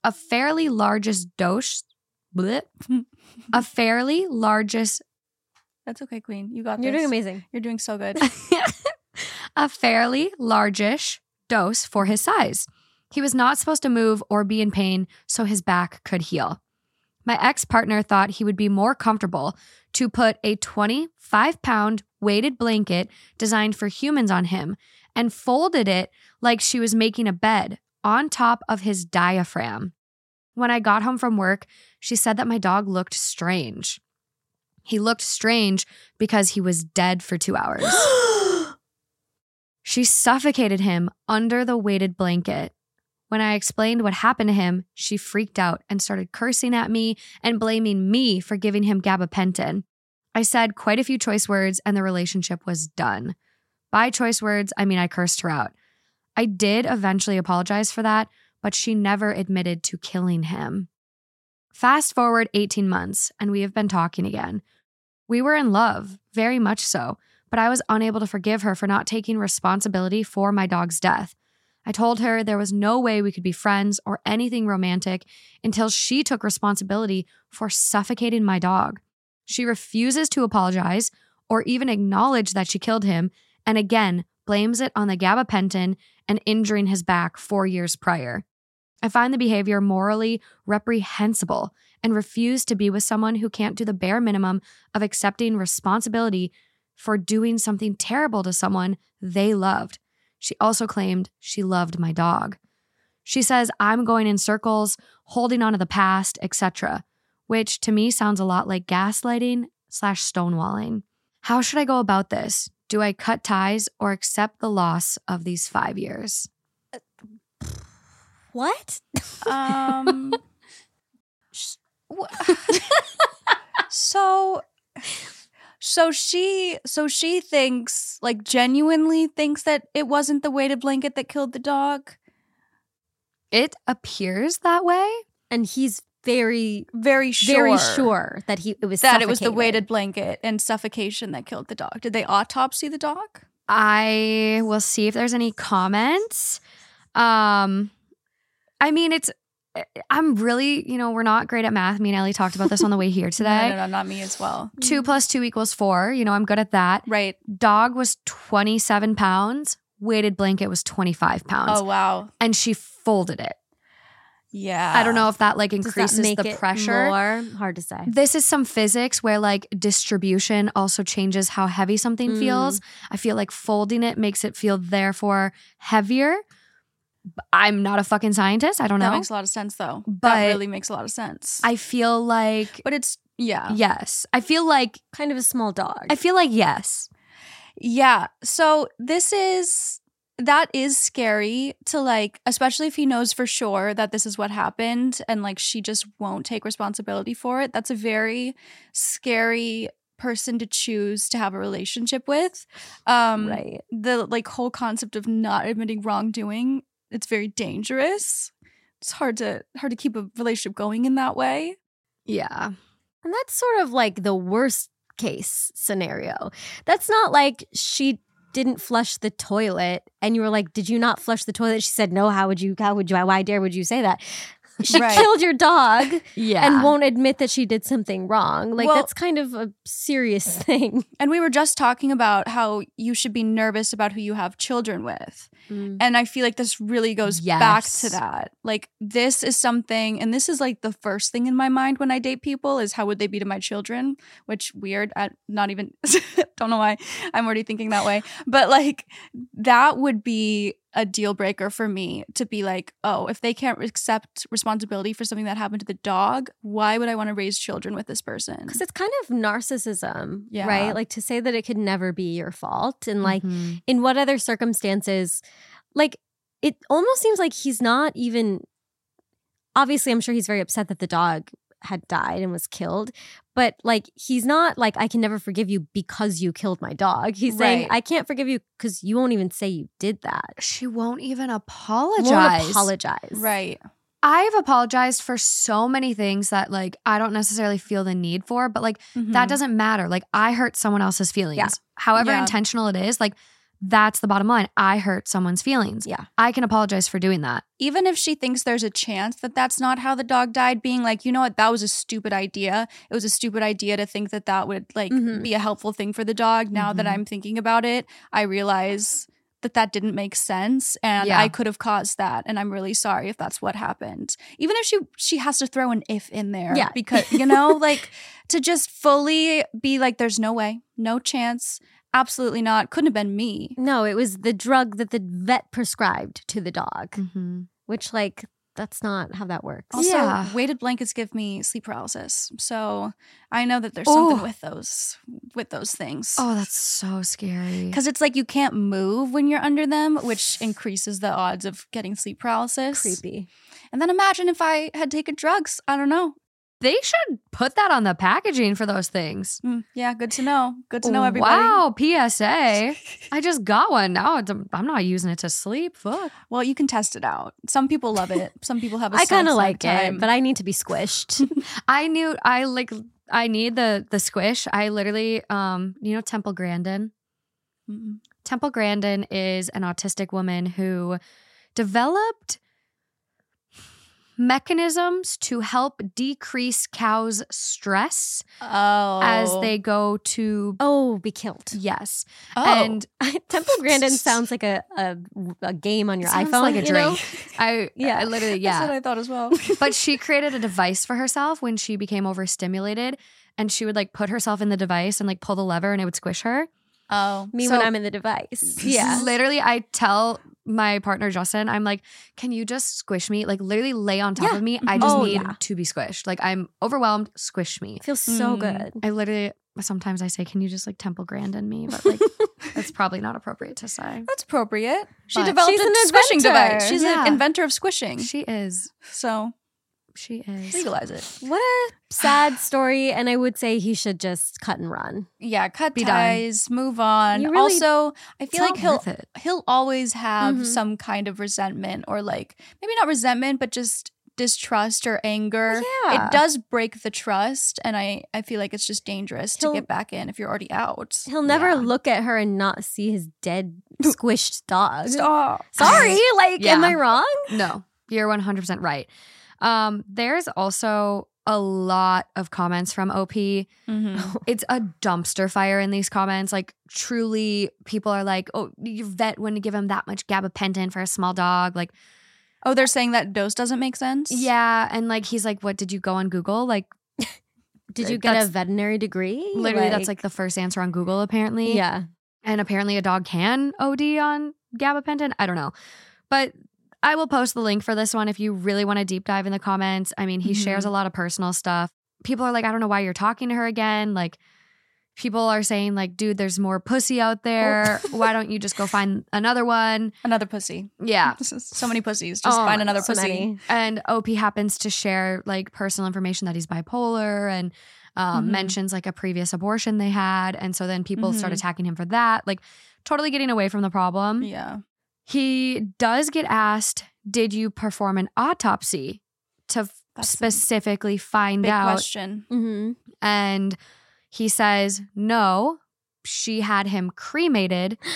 a fairly largest dose bleh, a fairly largest That's okay, Queen. You got it. You're this. doing amazing. You're doing so good. a fairly largish dose for his size. He was not supposed to move or be in pain so his back could heal. My ex partner thought he would be more comfortable to put a 25 pound weighted blanket designed for humans on him and folded it like she was making a bed on top of his diaphragm. When I got home from work, she said that my dog looked strange. He looked strange because he was dead for two hours. She suffocated him under the weighted blanket. When I explained what happened to him, she freaked out and started cursing at me and blaming me for giving him gabapentin. I said quite a few choice words and the relationship was done. By choice words, I mean I cursed her out. I did eventually apologize for that, but she never admitted to killing him. Fast forward 18 months, and we have been talking again. We were in love, very much so, but I was unable to forgive her for not taking responsibility for my dog's death. I told her there was no way we could be friends or anything romantic until she took responsibility for suffocating my dog. She refuses to apologize or even acknowledge that she killed him, and again blames it on the gabapentin and injuring his back four years prior. I find the behavior morally reprehensible and refuse to be with someone who can't do the bare minimum of accepting responsibility for doing something terrible to someone they loved. She also claimed she loved my dog. She says I'm going in circles, holding on to the past, etc., which to me sounds a lot like gaslighting slash stonewalling. How should I go about this? Do I cut ties or accept the loss of these five years? What? Um. so, so she, so she thinks, like, genuinely thinks that it wasn't the weighted blanket that killed the dog. It appears that way. And he's very, Very sure, very sure that he it was that it was the weighted blanket and suffocation that killed the dog. Did they autopsy the dog? I will see if there's any comments. Um, I mean, it's. Eh, eh, I'm really, you know, we're not great at math. Me and Ellie talked about this on the way here today. No, no, no, not me as well. Two mm. plus two equals four. You know, I'm good at that. Right. Dog was 27 pounds. Weighted blanket was 25 pounds. Oh wow. And she folded it. Yeah. I don't know if that like Does increases the pressure. More hard to say. This is some physics where like distribution also changes how heavy something Mm. feels. I feel like folding it makes it feel therefore heavier. I'm not a fucking scientist. I don't That know. That makes a lot of sense though. But that really makes a lot of sense. I feel like but it's yeah. yes. I feel like Kind of a small dog. I feel like yes. Yeah. So this is that is scary to like, especially if he knows for sure that this is what happened and like she just won't take responsibility for it. That's a very scary person to choose to have a relationship with. Um right. the like whole concept of not admitting wrongdoing, it's very dangerous. It's hard to hard to keep a relationship going in that way. Yeah. And that's sort of like the worst case scenario. That's not like she didn't flush the toilet and you were like, "Did you not flush the toilet?" She said, "No, how would you how would you why dare would you say that?" She Right. killed your dog Yeah. and won't admit that she did something wrong. Like Well- that's kind of a serious thing. And we were just talking about how you should be nervous about who you have children with. Mm. And I feel like this really goes back to that. Like this is something and this is like the first thing in my mind when I date people is how would they be to my children, which weird. I not even don't know why I'm already thinking that way. But like that would be a deal breaker for me to be like, oh, if they can't accept responsibility for something that happened to the dog, why would I want to raise children with this person? Because it's kind of narcissism, Yeah. right? Like to say that it could never be your fault. And like, Mhm. in what other circumstances, like, it almost seems like he's not even. Obviously, I'm sure he's very upset that the dog had died and was killed, but like, he's not like, I can never forgive you because you killed my dog. He's saying, Right. I can't forgive you because you won't even say you did that. she won't even Won't apologize. apologize. right. I've apologized for so many things that like I don't necessarily feel the need for, but like that Mhm. doesn't matter. Like I hurt someone else's feelings. However Yeah. intentional it is, like that's the bottom line. I hurt someone's feelings. Yeah. I can apologize for doing that. even if she thinks there's a chance that that's not how the dog died, being like, you know what, that was a stupid idea. It was a stupid idea to think that that would like Mhm. be a helpful thing for the dog. Now that Mhm. I'm thinking about it, I realize that that didn't make sense and Yeah. I could have caused that and I'm really sorry if that's what happened. Even if she she has to throw an if in there Yeah. because you know like to just fully be like there's no way, no chance, absolutely not. Couldn't have been me. No, it was the drug that the vet prescribed to the dog, Mm-hmm. which, like, that's not how that works. Also, Yeah. weighted blankets give me sleep paralysis. So I know that there's something with those with those things. Oh, that's so scary. Because it's like you can't move when you're under them, which increases the odds of getting sleep paralysis. Creepy. And then imagine if I had taken drugs. I don't know. They should put that on the packaging for those things. Mm, yeah, good to know. Good to know, everybody. Wow, PSA. I just got one. Now I'm not using it to sleep. Fuck. Well, you can test it out. Some people love it. Some people have a I kind of like time. it, but I need to be squished. I knew I like I need the the squish. I literally um you know Temple Grandin. Mm-mm. Temple Grandin is an autistic woman who developed mechanisms to help decrease cows' stress oh, as they go to oh, be killed. yes. oh. And Temple Grandin sounds like a, a, a game on your sounds iPhone. like a drink. I Yeah. I literally That's what yeah. I thought as well. but she created a device for herself when she became overstimulated and she would like put herself in the device and like pull the lever and it would squish her. oh, Me So- when I'm in the device. Yeah. Literally, I tell my partner Justin, I'm like, can you just squish me? Like, literally lay on top Yeah. of me. I just Oh, need yeah. to be squished. Like, I'm overwhelmed. Squish me. feels so Mm. good. I literally sometimes I say, can you just like Temple Grandin me? But like, that's probably not appropriate to say. That's appropriate. She But- developed She's a an squishing inventor. device. She's Yeah. an inventor of squishing. She is. So She is. legalize it. What a sad story. And I would say he should just cut and run. Yeah, cut Be done. ties, move on. Really- also, I feel like he'll he'll always have Mhm. some kind of resentment or like maybe not resentment, but just distrust or anger. Yeah. It does break the trust, and I I feel like it's just dangerous He'll- to get back in if you're already out. He'll never Yeah. look at her and not see his dead, squished dog. Stop. Sorry, like, am I wrong? No, you're 100% right. Um, there's also a lot of comments from OP. Mhm. It's a dumpster fire in these comments. Like, truly, people are like, oh, your vet wouldn't give him that much gabapentin for a small dog. Like, Oh, they're saying that dose doesn't make sense. yeah. And like, he's like, what did you go on Google? Like, Did you get a veterinary degree? literally, that's like the first answer on Google, apparently. yeah. And apparently, a dog can OD on gabapentin. I don't know. But I will post the link for this one if you really want to deep dive in the comments. I mean, he Mhm. shares a lot of personal stuff. People are like, I don't know why you're talking to her again. Like, people are saying, like, dude, there's more pussy out there. why don't you just go find another one? Another pussy. Yeah. So many pussies. Just Oh, find another so pussy. many. And OP happens to share like personal information that he's bipolar and um, Mhm. mentions like a previous abortion they had. And so then people start Mhm. attacking him for that, like totally getting away from the problem. Yeah. He does get asked, Did you perform an autopsy to That's specifically find out? question. hmm And he says, No, she had him cremated.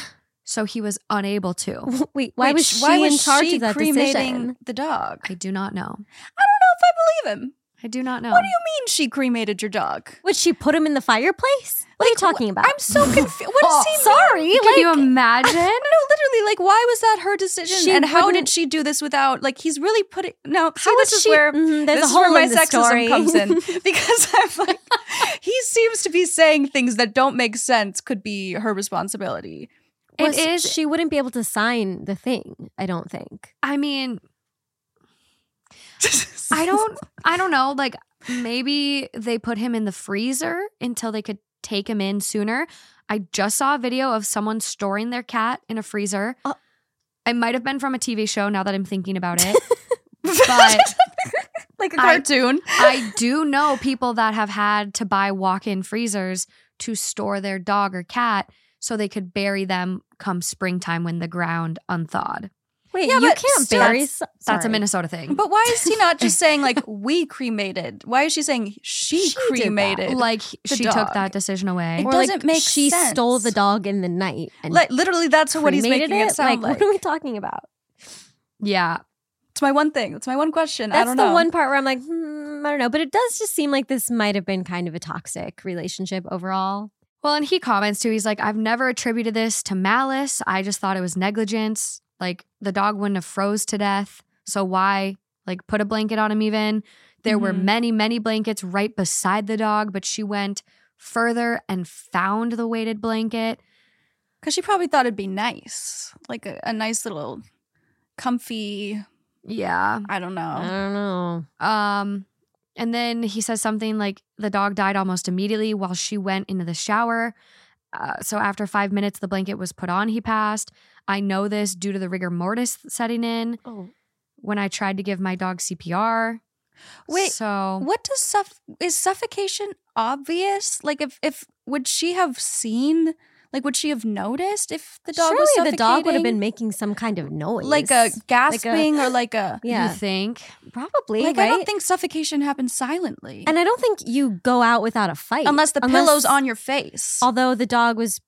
So he was unable to. Wait, why Wait, was she why was in charge she of that cremating decision? the dog? I do not know. I don't know if I believe him. I do not know. What do you mean she cremated your dog? Would she put him in the fireplace? What are you talking about? I'm so confused. What Oh, does he oh, sorry, mean? Can you like- imagine? No, literally, like, why was that her decision? She and how did she do this without, like, he's really putting, no, see, How this is she- where, mm-hmm, there's this a is where my in the sexism story. comes in. Because I'm like, he seems to be saying things that don't make sense could be her responsibility. It Was- is. She wouldn't be able to sign the thing. I don't think. I mean, I don't I don't know, like maybe they put him in the freezer until they could take him in sooner. I just saw a video of someone storing their cat in a freezer. Uh. it might have been from a TV show now that I'm thinking about it. but like a cartoon. I do know people that have had to buy walk-in freezers to store their dog or cat so they could bury them come springtime when the ground unthawed. Wait, Yeah, you can't still- bury. That's- That's a. Minnesota thing. But why is he not just saying like we cremated? Why is she saying she, She cremated? like the she took that decision away. It Or doesn't like make she stole the dog in the night and like literally, that's what he's cremated making it, sound like. What are we talking about? yeah. It's my one thing. It's my one question. I That's don't the know. one part where I'm like, hmm, I don't know. But it does just seem like this might have been kind of a toxic relationship overall. Well, and he comments too. He's like, I've never attributed this to malice. I just thought it was negligence. Like the dog wouldn't have froze to death. So why like put a blanket on him even? There were Mhm. many, many blankets right beside the dog, but she went further and found the weighted blanket. Because she probably thought it'd be nice, like a, a nice little comfy. Yeah. I don't know. I don't know. Um, and then he says something like the dog died almost immediately while she went into the shower. Uh, so after five minutes, the blanket was put on. He passed. I know this due to the rigor mortis setting in Oh, when I tried to give my dog CPR. Wait, so What does suff is suffocation obvious? Like if if would she have seen? Like would she have noticed if the dog was surely the dog would have been making some kind of noise, like a gasping or like a you think probably. like right? I don't think suffocation happens silently. and I don't think you go out without a fight unless the Unless- pillow's on your face. Although the dog was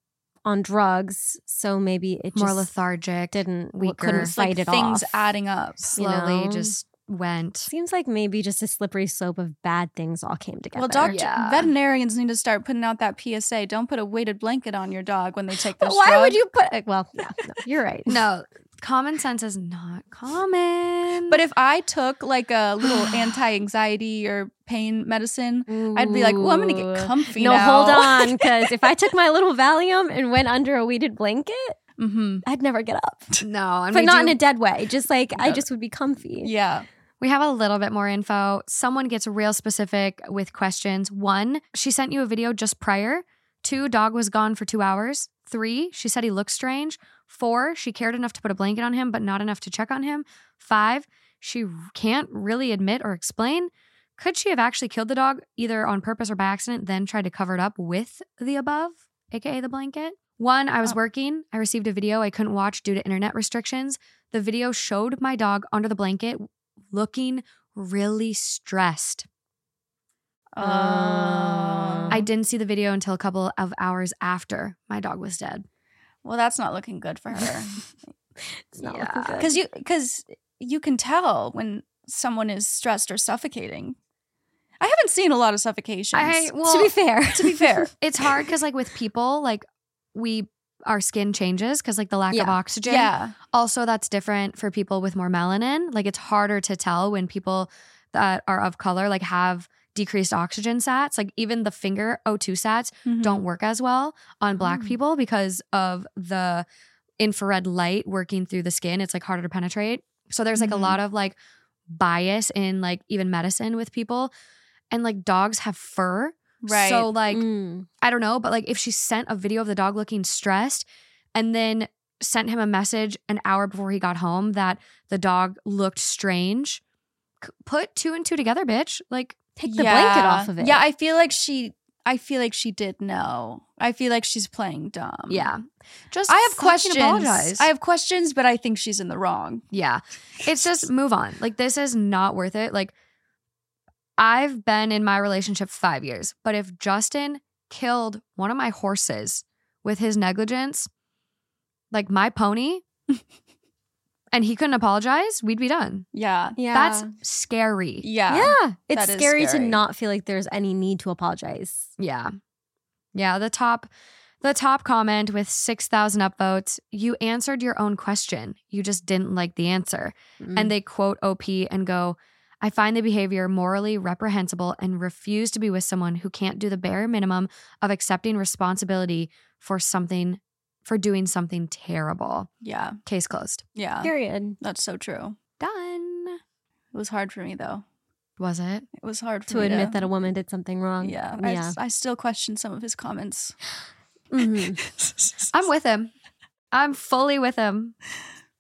on drugs, so maybe it more just lethargic, didn't weaker. couldn't It's like fight it things off. adding up. slowly know? just went. Seems like maybe just a slippery slope of bad things all came together. Well, doctor, Yeah. veterinarians need to start putting out that PSA. Don't put a weighted blanket on your dog when they take this why drug. would you put? Well, yeah, no, you're right. No, common sense is not common. But if I took like a little anti-anxiety or pain medicine, I'd be like, "Well, I'm gonna get comfy No, now." hold on, because if I took my little Valium and went under a weighted blanket, Mm-hmm. I'd never get up. no, and but not do- in a dead way. Just like I just would be comfy. Yeah. We have a little bit more info. Someone gets real specific with questions. One, she sent you a video just prior. Two, dog was gone for two hours. Three, she said he looked strange. Four, she cared enough to put a blanket on him, but not enough to check on him. Five, she can't really admit or explain. Could she have actually killed the dog either on purpose or by accident, then tried to cover it up with the above, aka the blanket? One, I was Oh. working. I received a video I couldn't watch due to internet restrictions. The video showed my dog under the blanket looking really stressed. Uh, I didn't see the video until a couple of hours after my dog was dead. well, that's not looking good for her It's not Yeah. looking good. because you because you can tell when someone is stressed or suffocating. I haven't seen a lot of suffocations. I well, to be fair, to be fair, it's hard because like with people, like we our skin changes because like the lack of oxygen. yeah, Also, that's different for people with more melanin. Like it's harder to tell when people that are of color like have decreased oxygen sats. Like even the finger O2 sats Mhm. don't work as well on black Mm. people because of the infrared light working through the skin. It's like harder to penetrate. So there's like Mhm. a lot of like bias in like even medicine with people. And like dogs have fur. Right. So like Mm. I don't know, but like if she sent a video of the dog looking stressed and then sent him a message an hour before he got home that the dog looked strange, put two and two together, bitch. Like take the blanket off of it. Yeah, I feel like she. I feel like she did know. I feel like she's playing dumb. yeah. Just I have questions. Apologize. I have questions, but I think she's in the wrong. Yeah. It's just move on. Like this is not worth it. Like I've been in my relationship 5 years, but if Justin killed one of my horses with his negligence, like my pony, and he couldn't apologize, we'd be done. Yeah. yeah, That's scary. Yeah. yeah. It's that is scary, scary. to not feel like there's any need to apologize. Yeah. Yeah, the top the top comment with 6,000 upvotes, you answered your own question. You just didn't like the answer. Mm. and they quote OP and go, I find the behavior morally reprehensible and refuse to be with someone who can't do the bare minimum of accepting responsibility for something for doing something terrible. Yeah. Case closed. Yeah. Period. That's so true. Done. It was hard for me though. Was it? It was hard for To me admit that a woman did something wrong. Yeah. I, Yeah. s- I still question some of his comments. Mhm. I'm with him. I'm fully with him.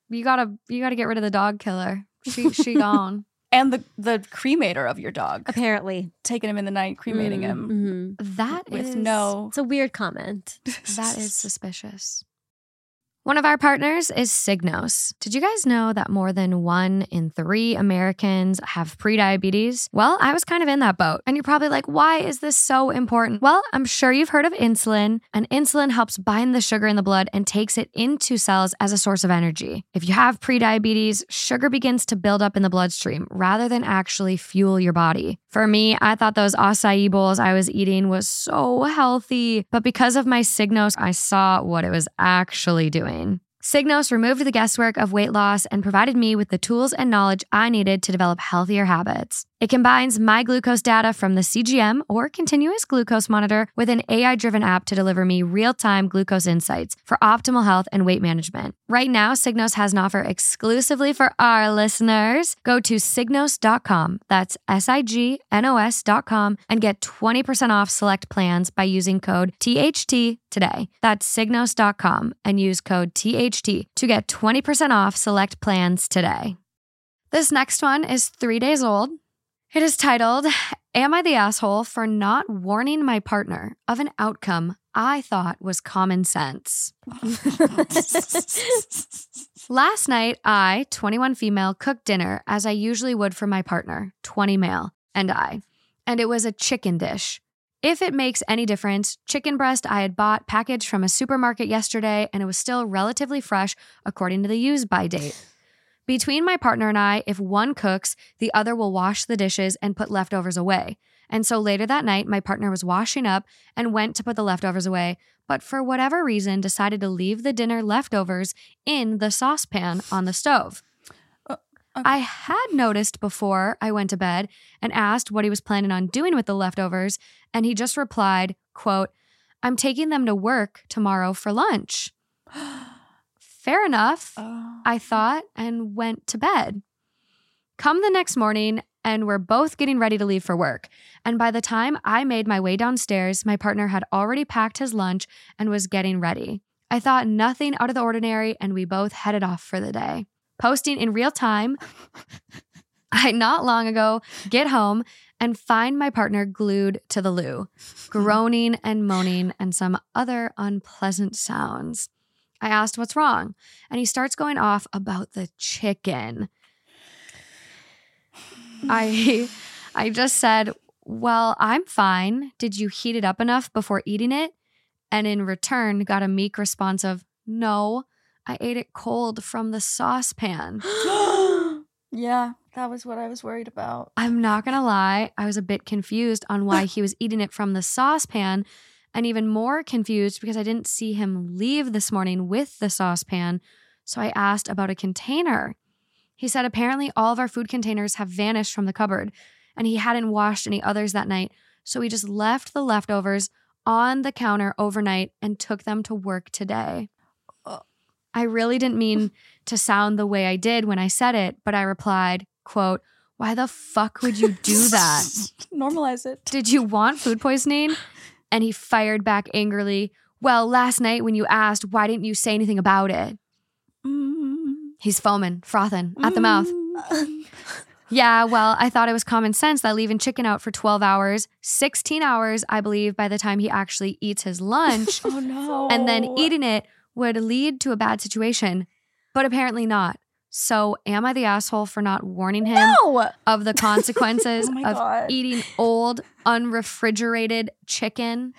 You gotta you gotta get rid of the dog killer. She she gone. And the the cremator of your dog, Apparently. taking him in the night, cremating him Mhm. That with is- no. It's a weird comment. That is suspicious. One of our partners is Signos. Did you guys know that more than one in three Americans have prediabetes? Well, I was kind of in that boat. And you're probably like, why is this so important? Well, I'm sure you've heard of insulin, and insulin helps bind the sugar in the blood and takes it into cells as a source of energy. If you have prediabetes, sugar begins to build up in the bloodstream rather than actually fuel your body. For me, I thought those acai bowls I was eating was so healthy, but because of my Signos, I saw what it was actually doing. Signos removed the guesswork of weight loss and provided me with the tools and knowledge I needed to develop healthier habits. It combines my glucose data from the CGM or continuous glucose monitor with an AI driven app to deliver me real time glucose insights for optimal health and weight management. Right now, Signos has an offer exclusively for our listeners. Go to signos.com, that's S I G N O S.com, and get 20% off select plans by using code THT today. That's signos.com and use code THT to get 20% off select plans today. This next one is three days old. It is titled, Am I the Asshole for Not Warning My Partner of an Outcome I Thought Was Common Sense? Last night, I, 21 female, cooked dinner as I usually would for my partner, 20 male, and I. And it was a chicken dish. If it makes any difference, chicken breast I had bought packaged from a supermarket yesterday and it was still relatively fresh according to the use by date. Between my partner and I, if one cooks, the other will wash the dishes and put leftovers away. And so later that night, my partner was washing up and went to put the leftovers away, but for whatever reason decided to leave the dinner leftovers in the saucepan on the stove. okay. I had noticed before I went to bed and asked what he was planning on doing with the leftovers, and he just replied, quote, I'm taking them to work tomorrow for lunch. Fair enough. Oh. I thought, and went to bed. Come the next morning, and we're both getting ready to leave for work. And by the time I made my way downstairs, my partner had already packed his lunch and was getting ready. I thought nothing out of the ordinary, and we both headed off for the day. Posting in real time, I not long ago get home and find my partner glued to the loo, groaning and moaning and some other unpleasant sounds. I asked what's wrong, and he starts going off about the chicken. I I just said, "Well, I'm fine. Did you heat it up enough before eating it?" And in return, got a meek response of, "No, I ate it cold from the saucepan." yeah, that was what I was worried about. I'm not gonna lie, I was a bit confused on why he was eating it from the saucepan, and even more confused because I didn't see him leave this morning with the saucepan. So I asked about a container. He said apparently all of our food containers have vanished from the cupboard, and he hadn't washed any others that night. So he just left the leftovers on the counter overnight and took them to work today. I really didn't mean to sound the way I did when I said it, but I replied, quote, why the fuck would you do that? Normalize it. Did you want food poisoning? And he fired back angrily, Well, last night when you asked, why didn't you say anything about it? Mm. He's foaming, frothing at the mouth. Yeah, well, I thought it was common sense that leaving chicken out for 12 hours, 16 hours, I believe, by the time he actually eats his lunch, Oh no. and then eating it would lead to a bad situation. But apparently not. So, am I the asshole for not warning him No. of the consequences Oh of God. eating old, unrefrigerated chicken?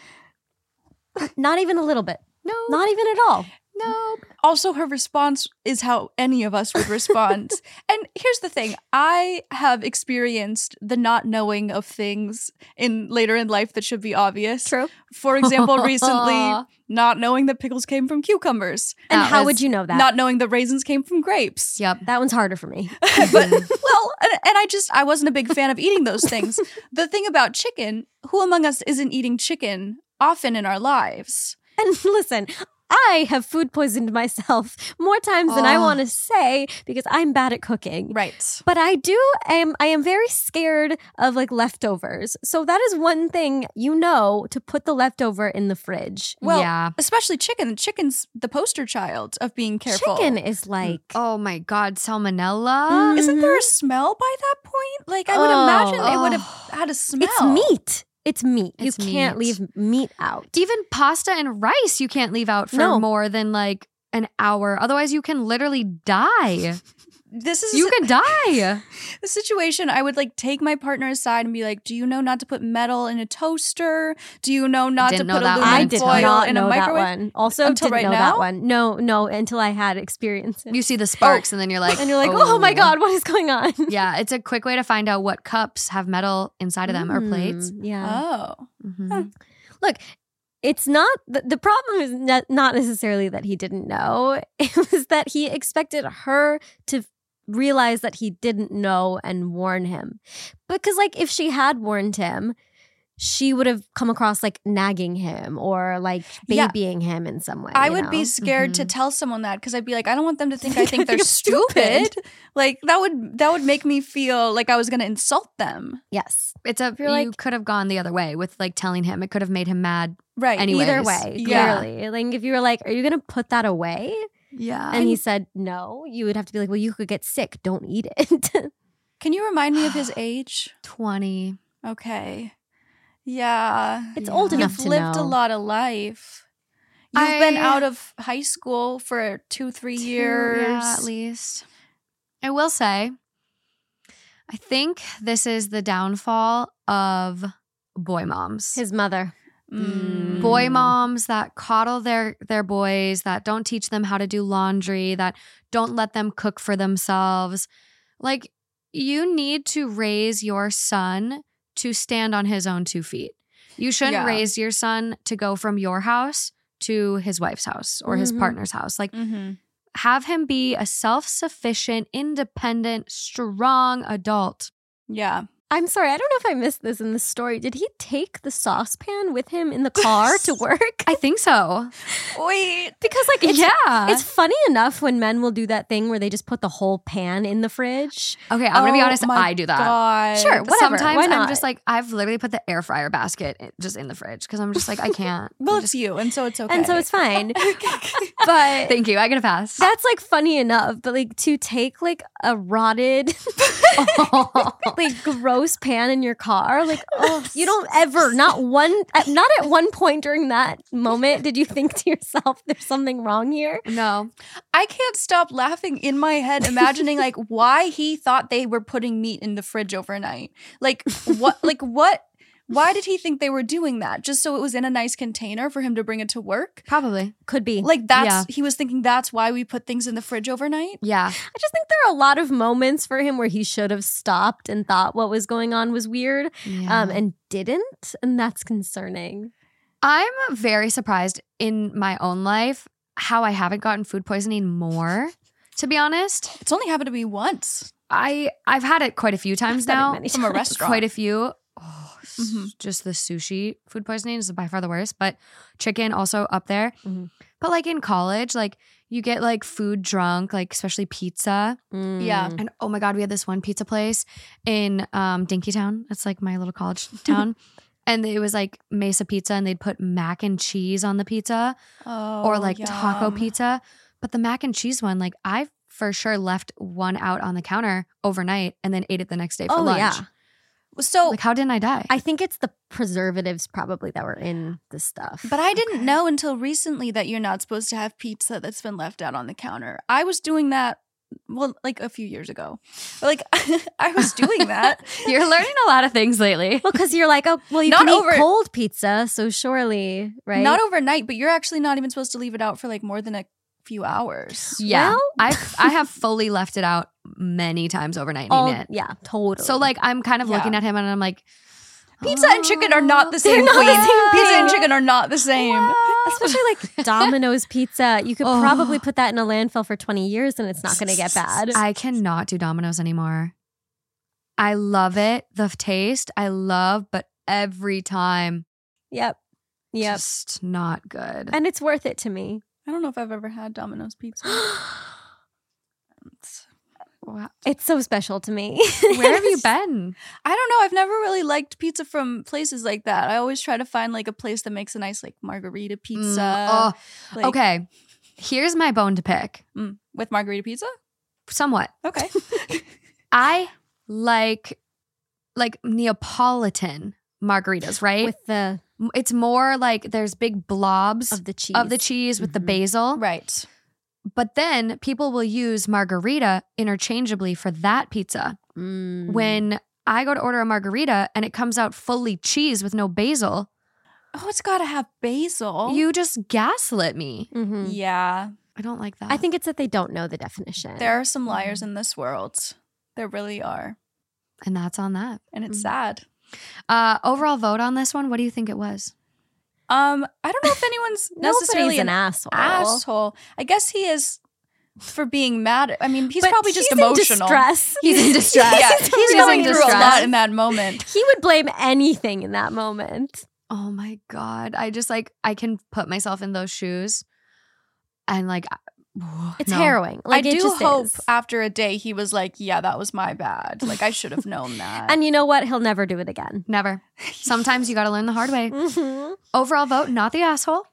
Not even a little bit. No, Not even at all. No. Also, her response is how any of us would respond. and here's the thing I have experienced the not knowing of things in later in life that should be obvious. True. For example, recently, not knowing that pickles came from cucumbers, And That how would you know that? not knowing that raisins came from grapes. Yep. that one's harder for me. but well, and, and I just I wasn't a big fan of eating those things. the thing about chicken, who among us isn't eating chicken often in our lives? And listen, I have food poisoned myself more times than I Oh. want to say because I'm bad at cooking. Right. But I do am I am very scared of like leftovers. So that is one thing you know to put the leftover in the fridge. Well, yeah. especially chicken. Chicken's the poster child of being careful. Chicken is like Oh my God, salmonella. Mm. Isn't there a smell by that point? Like I would imagine it would have Oh. had a smell. it's meat. It's meat. It's you can't meat. leave meat out. Even pasta and rice you can't leave out for No. more than like an hour. Otherwise, you can literally die. This is You can die. the situation. I would like take my partner aside and be like, "Do you know not to put metal in a toaster? Do you know not Didn't to know put that one. aluminum I did foil not in a know that microwave?" one. Also, Until didn't right know now? that one. No, no, until I had experience. You see the sparks, and then you're like, and you're like, oh. my god, what is going on? Yeah, it's a quick way to find out what cups have metal inside of them or plates. Mm, Yeah. Oh, Mhm. it's not the, the problem is not, not necessarily that he didn't know it was that he expected her to realize that he didn't know and warn him because like if she had warned him she would have come across like nagging him or like Yeah. babying him in some way I you would be scared to Mhm. tell someone that because I'd be like, I don't want them to think I think they're stupid. stupid. Like that would that would make me feel like I was going to insult them. yes It's a You're you like- could have gone the other way with like telling him. It could have made him mad. Right. Anyways, either way yeah. clearly like if you were like are you gonna put that away Yeah. and he said no you would have to be like well you could get sick don't eat it Can you remind me of his age? twenty. Okay. Yeah. it's Yeah. old enough You've to lived know a lot of life. You've been out of high school for two, three Two- years. yeah, at least. I will say, I think this is the downfall of boy moms. his mother Mm. boy moms that coddle their their boys that don't teach them how to do laundry that don't let them cook for themselves like you need to raise your son to stand on his own two feet you shouldn't Yeah. raise your son to go from your house to his wife's house or his Mhm. partner's house like Mm-hmm. have him be a self-sufficient independent strong adult Yeah. I'm sorry, I don't know if I missed this in the story. Did he take the saucepan with him in the car to work? i think so Wait. because like it's, yeah it's funny enough when men will do that thing where they just put the whole pan in the fridge. okay i'm gonna be Oh honest my i do that God. Sure, whatever. Sometimes Why I'm not? just like I've literally put the air fryer basket just in the fridge because I'm just like I can't. Well, I it's just, you, and so it's okay. And so it's fine. but thank you. I get a pass. that's like funny enough, but like to take like a rotted like gross pan in your car like oh you don't ever not one not at one point during that moment did you think to yourself there's something wrong here no, I can't stop laughing in my head, imagining like why he thought they were putting meat in the fridge overnight. Like what? like what? Why did he think they were doing that? Just so it was in a nice container for him to bring it to work? probably. could be Like that's Yeah. he was thinking that's why we put things in the fridge overnight. Yeah, I just think there are a lot of moments for him where he should have stopped and thought what was going on was weird yeah. um and didn't and that's concerning I'm very surprised in my own life how I haven't gotten food poisoning more. To be honest, It's only happened to me once I I've had it quite a few times Said it now. many from a restaurant. Quite a few. Oh, s- Mhm. Just the sushi food poisoning is by far the worst, but chicken also up there. Mhm. But like in college, like you get like food drunk, like especially pizza. Yeah. Mm. And oh my god, we had this one pizza place in um Dinkytown. It's like my little college town. and it was like Mesa pizza and they'd put mac and cheese on the pizza oh, or like taco pizza. But the mac and cheese one, like I for sure left one out on the counter overnight and then ate it the next day for oh lunch. yeah So, Like how didn't I die? i think it's the preservatives probably that were in the stuff but I didn't Okay. know until recently that you're not supposed to have pizza that's been left out on the counter. I was doing that. Well, like a few years ago, like I was doing that. You're learning a lot of things lately. well because you're like oh well you Not can over- eat cold pizza so surely right Not overnight, but you're actually not even supposed to leave it out for like more than a few hours. Yeah. Well- I I have fully left it out many times overnight and All- eaten it. yeah totally So like I'm kind of Yeah. looking at him and I'm like Pizza and chicken are not the oh, same. not the same Pizza and chicken are not the same. especially like Domino's pizza. You could Oh. probably put that in a landfill for 20 years and it's not going to get bad. I cannot do Domino's anymore. I love it, the taste I love, but every time Yep. Yep. just not good. And it's worth it to me. I don't know if I've ever had Domino's pizza. It's- Wow. It's so special to me. Where have you been? I don't know. I've never really liked pizza from places like that. I always try to find like a place that makes a nice like margarita pizza. Mm, oh, like- okay. Here's my bone to pick. mm, with margarita pizza. Somewhat. Okay. I like like Neapolitan margaritas, right? with the it's more like there's big blobs of the cheese. of the cheese with the Mhm. basil. right. But then people will use margarita interchangeably for that pizza. Mm. When I go to order a margarita and it comes out fully cheese with no basil, Oh, it's got to have basil. you just gaslit me. Mhm. Yeah. I don't like that. I think it's that they don't know the definition. There are some liars in this world. There really are. and that's on that. And it's Mm. sad. Uh, overall vote on this one. What do you think it was? Um, I don't know if anyone's necessarily an an asshole. asshole. I guess he is for being mad. I mean, he's But probably just he's emotional. In distress. He's in distress. yeah, He's he's totally going in through a distress. lot in that moment. He would blame anything in that moment. Oh my god! I just like I can put myself in those shoes, and like It's no. harrowing. Like I it do just hope is. after a day he was like, "Yeah, that was my bad. Like I should have known that." And you know what? He'll never do it again. Never. Sometimes you got to learn the hard way. Mhm. Overall vote, not the asshole.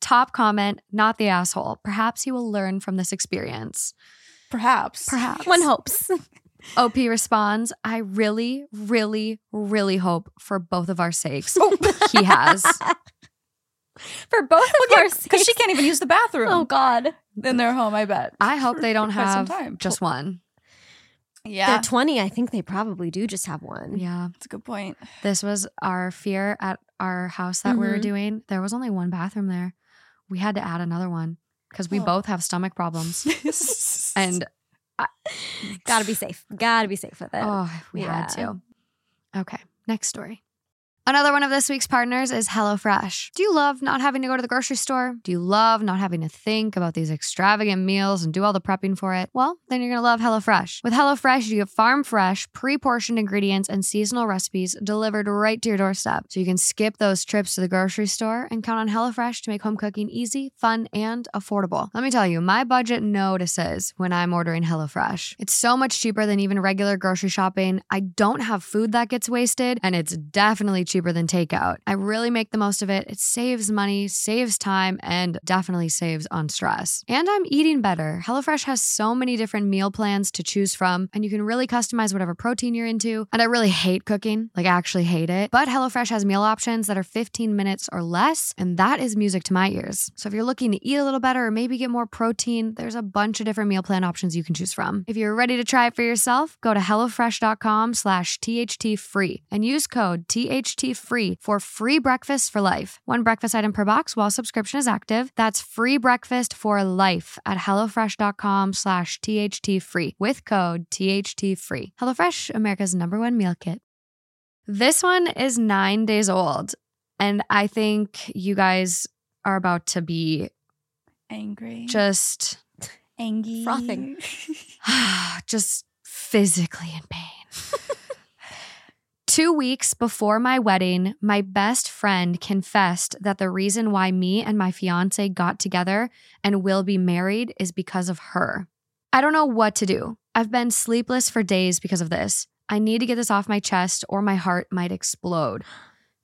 Top comment, not the asshole. Perhaps he will learn from this experience. perhaps, Perhaps. One hopes. OP responds, I really, really, really hope for both of our sakes. Oh. he has. For both of our sakes. because she can't even use the bathroom Oh God. In their home. I bet. I hope they don't for quite some have time. just one. Yeah, They're 20. I think they probably do just have one. Yeah. that's a good point. This was our fear at our house that we were Mhm. doing. There was only one bathroom there. We had to add another one because we Oh. both have stomach problems. And I, Gotta be safe. Gotta be safe with it. Oh, we had to. Okay, next story. Another one of this week's partners is HelloFresh. Do you love not having to go to the grocery store? Do you love not having to think about these extravagant meals and do all the prepping for it? Well, then you're going to love HelloFresh. With HelloFresh, you get farm fresh, pre portioned ingredients and seasonal recipes delivered right to your doorstep. So you can skip those trips to the grocery store and count on HelloFresh to make home cooking easy, fun, and affordable. Let me tell you, my budget notices when I'm ordering HelloFresh. It's so much cheaper than even regular grocery shopping. I don't have food that gets wasted, and it's definitely cheaper than takeout. I really make the most of it. It saves money, saves time, and definitely saves on stress. And I'm eating better. HelloFresh has so many different meal plans to choose from, and you can really customize whatever protein you're into. And I really hate cooking, like, I actually hate it. But HelloFresh has meal options that are 15 minutes or less, and that is music to my ears. So if you're looking to eat a little better or maybe get more protein, there's a bunch of different meal plan options you can choose from. If you're ready to try it for yourself, go to HelloFresh.com slash THT free and use code THT free for free breakfast for life. One breakfast item per box while subscription is active. That's free breakfast for life at HelloFresh.com slash THT free with code THT free. HelloFresh, America's number one meal kit. This one is nine days old, and I think you guys are about to be Angry, just angry, Frothing. just physically in pain. Two weeks before my wedding, my best friend confessed that the reason why me and my fiance got together and will be married is because of her. I don't know what to do. I've been sleepless for days because of this. I need to get this off my chest or my heart might explode.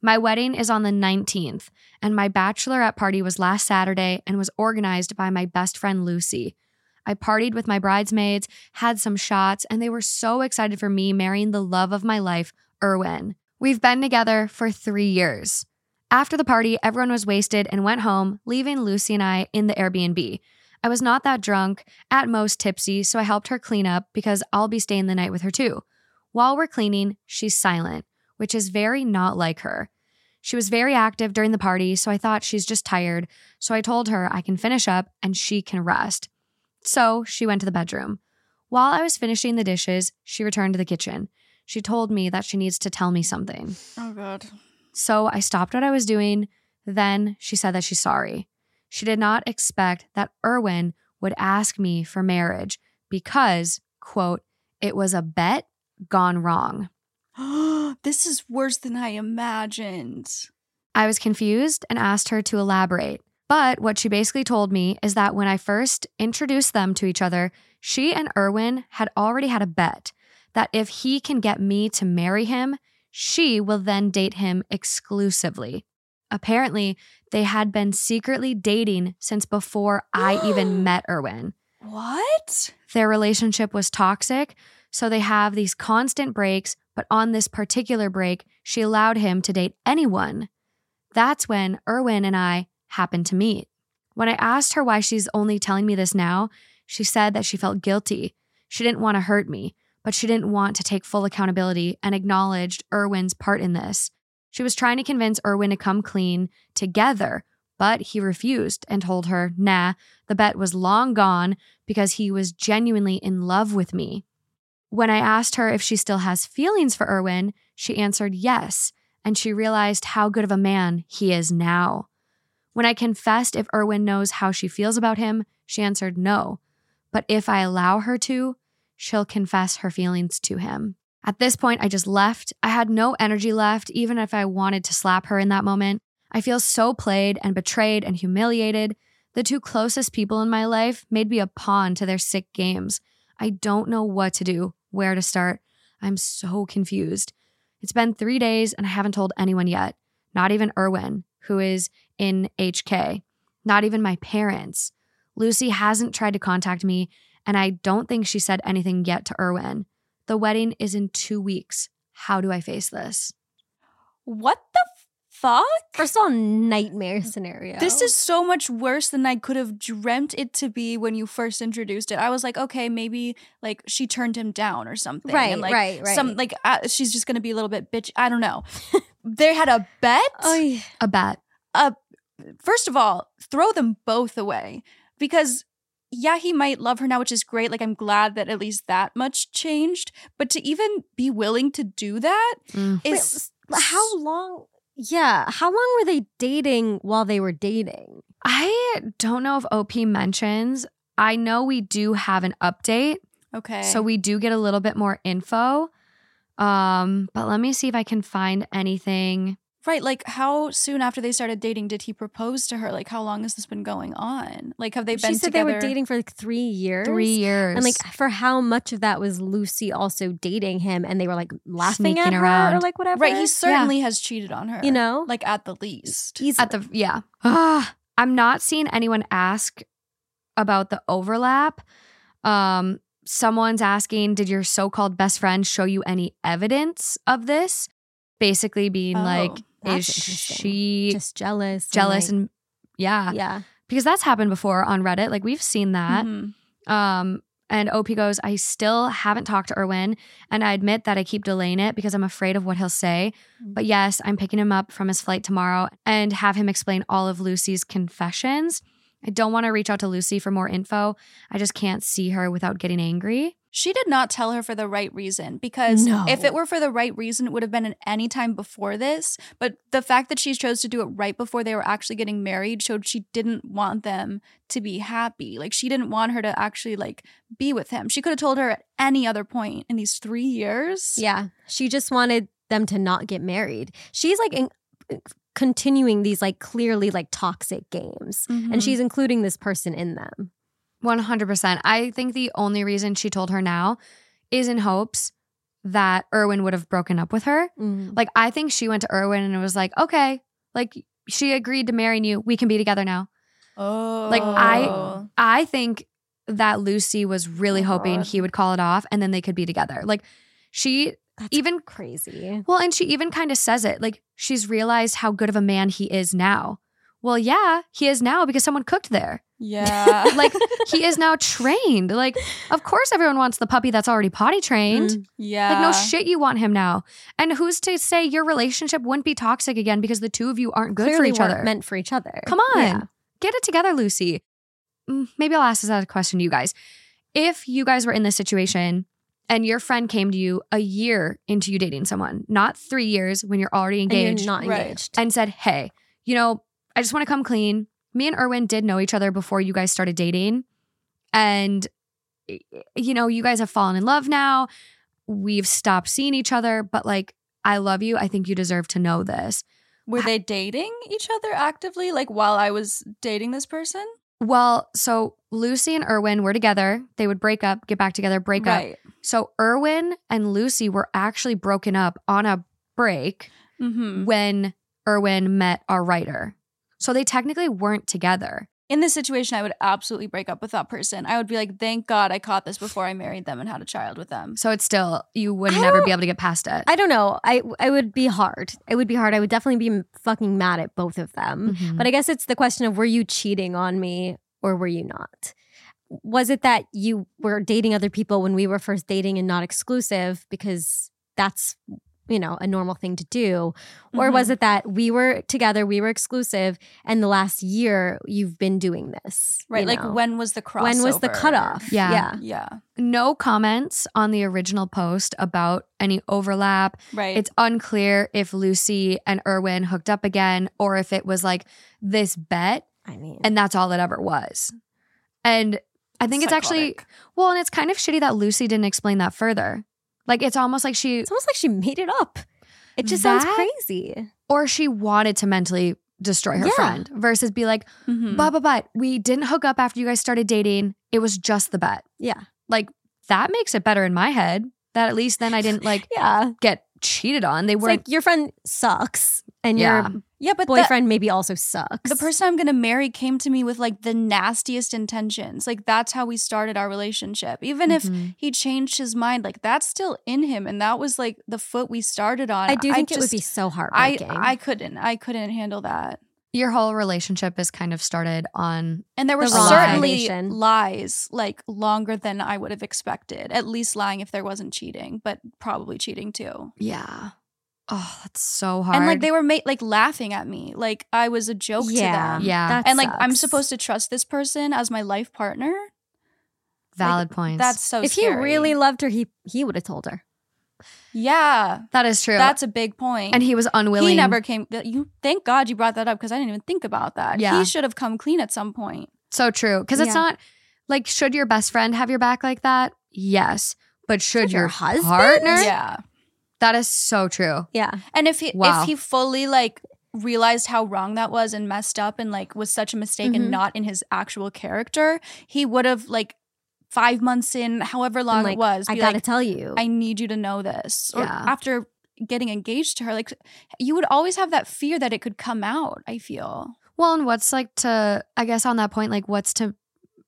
My wedding is on the 19th, and my bachelorette party was last Saturday and was organized by my best friend Lucy. I partied with my bridesmaids, had some shots, and they were so excited for me marrying the love of my life, Erwin. We've been together for three years. After the party, everyone was wasted and went home, leaving Lucy and I in the Airbnb. I was not that drunk, at most tipsy, so I helped her clean up because I'll be staying the night with her too. While we're cleaning, she's silent, which is very not like her. She was very active during the party, so I thought she's just tired, so I told her I can finish up and she can rest. So she went to the bedroom. While I was finishing the dishes, she returned to the kitchen. She told me that she needs to tell me something. Oh god. So I stopped what I was doing. Then she said that she's sorry. She did not expect that Erwin would ask me for marriage because, quote, it was a bet gone wrong. this is worse than I imagined. I was confused and asked her to elaborate. But what she basically told me is that when I first introduced them to each other, she and Erwin had already had a bet that if he can get me to marry him, she will then date him exclusively. Apparently, they had been secretly dating since before I even met Erwin. What? Their relationship was toxic, so they have these constant breaks, but on this particular break, she allowed him to date anyone. That's when Erwin and I happened to meet. When I asked her why she's only telling me this now, she said that she felt guilty. She didn't want to hurt me, but she didn't want to take full accountability and acknowledged Erwin's part in this. She was trying to convince Erwin to come clean together, but he refused and told her, nah, the bet was long gone because he was genuinely in love with me. When I asked her if she still has feelings for Erwin, she answered yes, and she realized how good of a man he is now. When I confessed if Erwin knows how she feels about him, she answered no. But if I allow her to, she'll confess her feelings to him. At this point, I just left. I had no energy left, even if I wanted to slap her in that moment. I feel so played and betrayed and humiliated. The two closest people in my life made me a pawn to their sick games. I don't know what to do, where to start. I'm so confused. It's been three days and I haven't told anyone yet, not even Erwin, who is in HK, not even my parents. Lucy hasn't tried to contact me, and I don't think she said anything yet to Erwin. The wedding is in two weeks. How do I face this? What the fuck? First of all, nightmare scenario. This is so much worse than I could have dreamt it to be when you first introduced it. I was like, okay, maybe like she turned him down or something. Right, and, like, right, right. Some like uh, she's just gonna be a little bit bitch. I don't know. they had a bet. Oh, yeah. A bet. uh, first of all, throw them both away because yeah, he might love her now, which is great. Like I'm glad that at least that much changed. But to even be willing to do that Mm. is Wait, how long? Yeah, how long were they dating while they were dating? I don't know if OP mentions. I know we do have an update, okay. so we do get a little bit more info. Um, but let me see if I can find anything. Right, like how soon after they started dating did he propose to her? Like how long has this been going on? Like have they been she said together? they were dating for like three years. Three years. And like for how much of that was Lucy also dating him and they were like laughing Sneaking at her or like whatever. Right, he certainly has cheated on her. you know, like at the least. he's at the yeah. Ah, I'm not seeing anyone ask about the overlap. Um, someone's asking, did your so-called best friend show you any evidence of this? Basically, being Oh, like, is that's interesting. she just jealous. jealous and, and yeah, yeah. because that's happened before on Reddit. Like we've seen that. Mhm. Um, and OP goes, I still haven't talked to Erwin, and I admit that I keep delaying it because I'm afraid of what he'll say. Mm. But yes, I'm picking him up from his flight tomorrow and have him explain all of Lucy's confessions. I don't want to reach out to Lucy for more info. I just can't see her without getting angry. She did not tell her for the right reason because No. if it were for the right reason, it would have been at any time before this. But the fact that she chose to do it right before they were actually getting married showed she didn't want them to be happy. Like she didn't want her to actually like be with him. She could have told her at any other point in these three years. Yeah. She just wanted them to not get married. She's like in, continuing these like clearly like toxic games. Mhm. And she's including this person in them. 100%. I think the only reason she told her now is in hopes that Erwin would have broken up with her. Mm-hmm. Like, I think she went to Erwin and it was like, okay, like she agreed to marry you. We can be together now. Oh, Like, I- oh. I think that Lucy was really Oh, hoping God. he would call it off and then they could be together. Like, she That's even, crazy. well, and she even kind of says it like she's realized how good of a man he is now. Well, yeah, he is now because someone cooked there. yeah, Like, he is now trained. Like, of course, everyone wants the puppy that's already potty trained. Mm. yeah, Like, no shit, you want him now. And who's to say your relationship wouldn't be toxic again because the two of you aren't good for each other? Meant for each other. Come on. Yeah. Get it together, Lucy. Mm, Maybe I'll ask this as a question to you guys. If you guys were in this situation and your friend came to you a year into you dating someone, not three years when you're already And engaged, you're not Right. engaged. and said, Hey, you know, I just want to come clean. Me and Erwin did know each other before you guys started dating. And, you know, you guys have fallen in love now. We've stopped seeing each other, but like, I love you. I think you deserve to know this. Were they dating each other actively, like while I was dating this person? Well, so Lucy and Erwin were together. They would break up, get back together, break up. So Erwin and Lucy were actually broken up on a break Mm-hmm. when Erwin met our writer. So they technically weren't together. In this situation, I would absolutely break up with that person. I would be like, "Thank God I caught this before I married them and had a child with them." So it's still, you would I never don't- be able to get past it. I don't know. I I would be hard. It would be hard. I would definitely be fucking mad at both of them. Mhm. But I guess it's the question of were you cheating on me or were you not? Was it that you were dating other people when we were first dating and not exclusive because that's you know a normal thing to do or was Mm-hmm. it that we were together we were exclusive and the last year you've been doing this right? Like know? when was the crossover? when was the cutoff Yeah. yeah Yeah. no comments on the original post about any overlap. Right. It's unclear if Lucy and Erwin hooked up again or if it was like this bet i mean and that's all it ever was. And I think it's actually, well, and it's kind of shitty that Lucy didn't explain that further. Like it's almost like she, it's almost like she made it up it just sounds crazy or she wanted to mentally destroy her Yeah. friend versus be like, Mhm. but, but, but, we didn't hook up after you guys started dating. It was just the bet. yeah Like that makes it better in my head that at least then I didn't like yeah get cheated on. They weren't like your friend sucks and Yeah. your yeah, but the, boyfriend maybe also sucks the person I'm gonna marry came to me with like the nastiest intentions. Like that's how we started our relationship. Even if Mhm. he changed his mind, like that's still in him, and that was like the foot we started on. i do think it would be so I heartbreaking I I couldn't I couldn't handle that. your whole relationship is kind of started on And there were The certainly foundation. lies like longer than I would have expected. At least lying if there wasn't cheating, but probably cheating too. yeah. Oh, that's so hard. And like they were ma- like laughing at me, like I was a joke yeah to them. Yeah. that and like I'm supposed to trust this person as my life partner. valid points. That's so. if scary. he really loved her he he would have told her yeah, that is true. that's a big point. and he was unwilling. he never came. You thank God you brought that up because I didn't even think about that. Yeah. he should have come clean at some point. so true because it's Yeah. not like should your best friend have your back like that? Yes, but should, Should your your husband? partner? Yeah, That is so true. yeah and if he Wow. if he fully like realized how wrong that was and messed up and like was such a mistake Mhm. and not in his actual character, he would have like five months in, however long like, it was, i be gotta like, tell you I need you to know this. Or Yeah. after getting engaged to her, like you would always have that fear that it could come out. I feel. Well, and what's like to I guess on that point, like what's to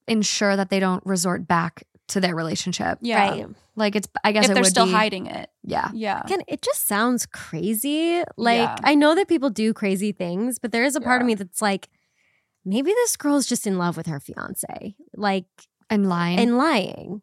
ensure that they don't resort back to their relationship? Yeah. right Like it's I guess If it they're would still be, hiding it. Yeah. Yeah. Again, it just sounds crazy. Like Yeah. I know that people do crazy things, but there is a part of me that's like, maybe this girl's just in love with her fiance, like And lying. and lying.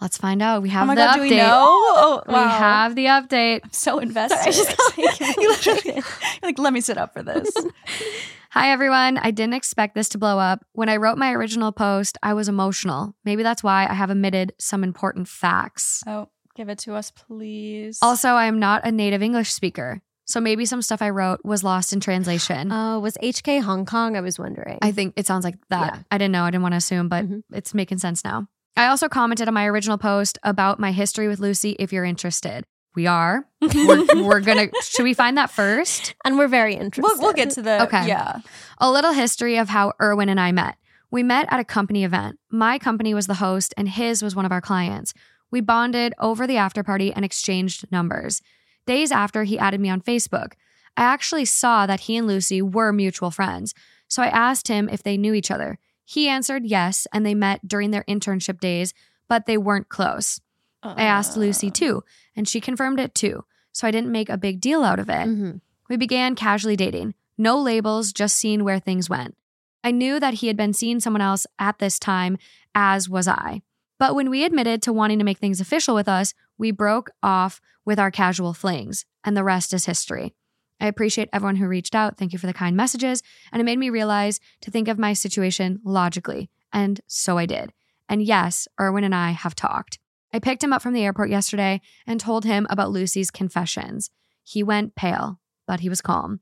Let's find out. We oh have oh my the god, update. do we know? Oh, We have the update. I'm so invested. I just got, like, you literally, you're like, let me sit up for this. Hi, everyone. I didn't expect this to blow up. When I wrote my original post, I was emotional. Maybe that's why I have omitted some important facts. oh, give it to us, please. Also, I am not a native English speaker. So maybe some stuff I wrote was lost in translation. Oh, was HK Hong Kong? I was wondering. I think it sounds like that. Yeah. I didn't know. I didn't want to assume, but Mhm. it's making sense now. I also commented on my original post about my history with Lucy if you're interested. We are. We're, we're going to, should we find that first? and we're very interested. we'll, we'll get to the Okay. Yeah. A little history of how Erwin and I met. We met at a company event. My company was the host, and his was one of our clients. We bonded over the after party and exchanged numbers. Days after, he added me on Facebook. I actually saw that he and Lucy were mutual friends, so I asked him if they knew each other. He answered yes, and they met during their internship days, but they weren't close. I asked Lucy Uh, too, and she confirmed it too, so I didn't make a big deal out of it. Mhm. We began casually dating. No labels, just seeing where things went. I knew that he had been seeing someone else at this time, as was I. But when we admitted to wanting to make things official with us, we broke off with our casual flings, and the rest is history. I appreciate everyone who reached out. Thank you for the kind messages. And it made me realize to think of my situation logically. And so I did. And yes, Erwin and I have talked. I picked him up from the airport yesterday and told him about Lucy's confessions. He went pale, but he was calm.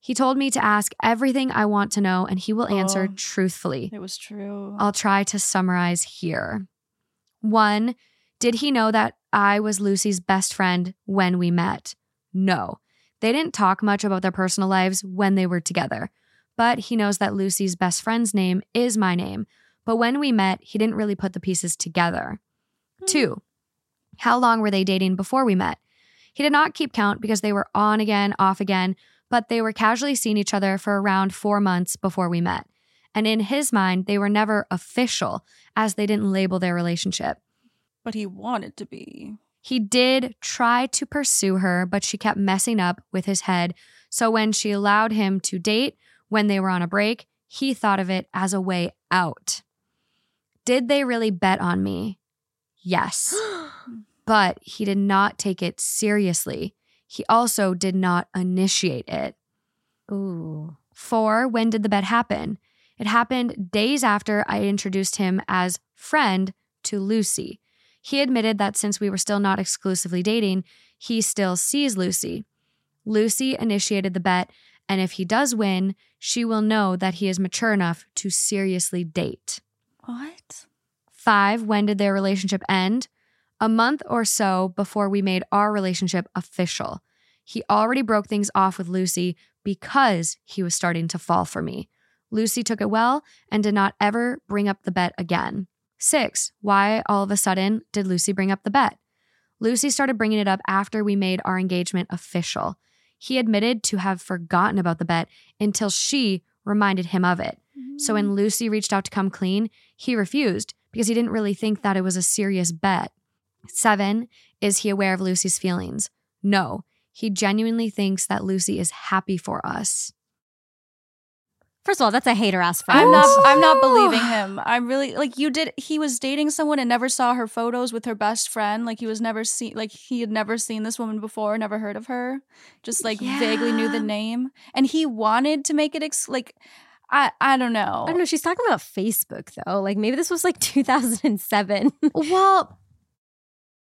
He told me to ask everything I want to know, and he will answer Oh. truthfully. It was true. I'll try to summarize here. One, did he know that I was Lucy's best friend when we met? No. They didn't talk much about their personal lives when they were together, but he knows that Lucy's best friend's name is my name. But when we met, he didn't really put the pieces together. Two, how long were they dating before we met? He did not keep count because they were on again, off again, but they were casually seeing each other for around four months before we met. And in his mind, they were never official as they didn't label their relationship. But he wanted to be. He did try to pursue her, but she kept messing up with his head. So when she allowed him to date when they were on a break, he thought of it as a way out. Did they really bet on me? Yes. but he did not take it seriously. He also did not initiate it. Ooh. Four, when did the bet happen? It happened days after I introduced him as friend to Lucy. He admitted that since we were still not exclusively dating, he still sees Lucy. Lucy initiated the bet, and if he does win, she will know that he is mature enough to seriously date. What? Five, when did their relationship end? A month or so before we made our relationship official. He already broke things off with Lucy because he was starting to fall for me. Lucy took it well and did not ever bring up the bet again. Six, why all of a sudden did Lucy bring up the bet? Lucy started bringing it up after we made our engagement official. He admitted to have forgotten about the bet until she reminded him of it. So when mm. Lucy reached out to come clean, he refused because he didn't really think that it was a serious bet. Seven, is he aware of Lucy's feelings? No, he genuinely thinks that Lucy is happy for us. First of all, that's a hater ass friend. I'm not. I'm not believing him. I'm really like you did. He was dating someone and never saw her photos with her best friend. Like he was never seen. Like he had never seen this woman before. Never heard of her. Just like vaguely knew the name. And he wanted to make it ex- like. I I don't know. I don't know. She's talking about Facebook though. Like maybe this was like 2007. Well,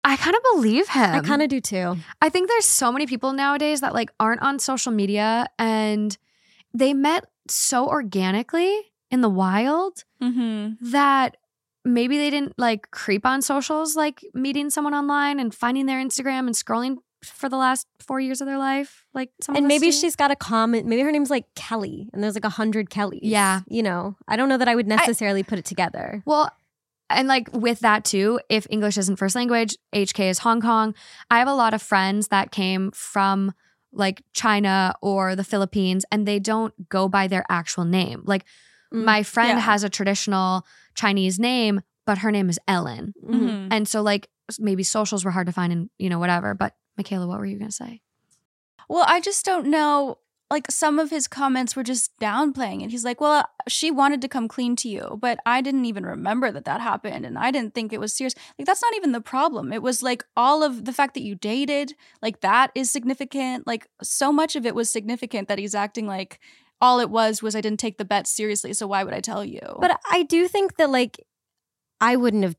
I kind of believe him. I kind of do too. I think there's so many people nowadays that like aren't on social media and they met so organically in the wild Mm-hmm. that maybe they didn't like creep on socials like meeting someone online and finding their Instagram and scrolling for the last four years of their life. Like some And us maybe do. she's got a comment. Maybe her name's like Kelly, and there's like a hundred Kellys. Yeah. You know, I don't know that I would necessarily put it together. Well, and like with that too, if English isn't first language, HK is Hong Kong. I have a lot of friends that came from like China or the Philippines and they don't go by their actual name. Like Mm, my friend yeah. has a traditional Chinese name, but her name is Ellen. Mhm. Mhm. And so like maybe socials were hard to find and you know whatever, but Michaela, what were you going to say? Well, I just don't know. Like some of his comments were just downplaying it. He's like, "Well, she wanted to come clean to you, but I didn't even remember that that happened, and I didn't think it was serious." Like that's not even the problem. It was like all of the fact that you dated, like that is significant. Like so much of it was significant that he's acting like all it was was I didn't take the bet seriously. So why would I tell you? But I do think that like I wouldn't have.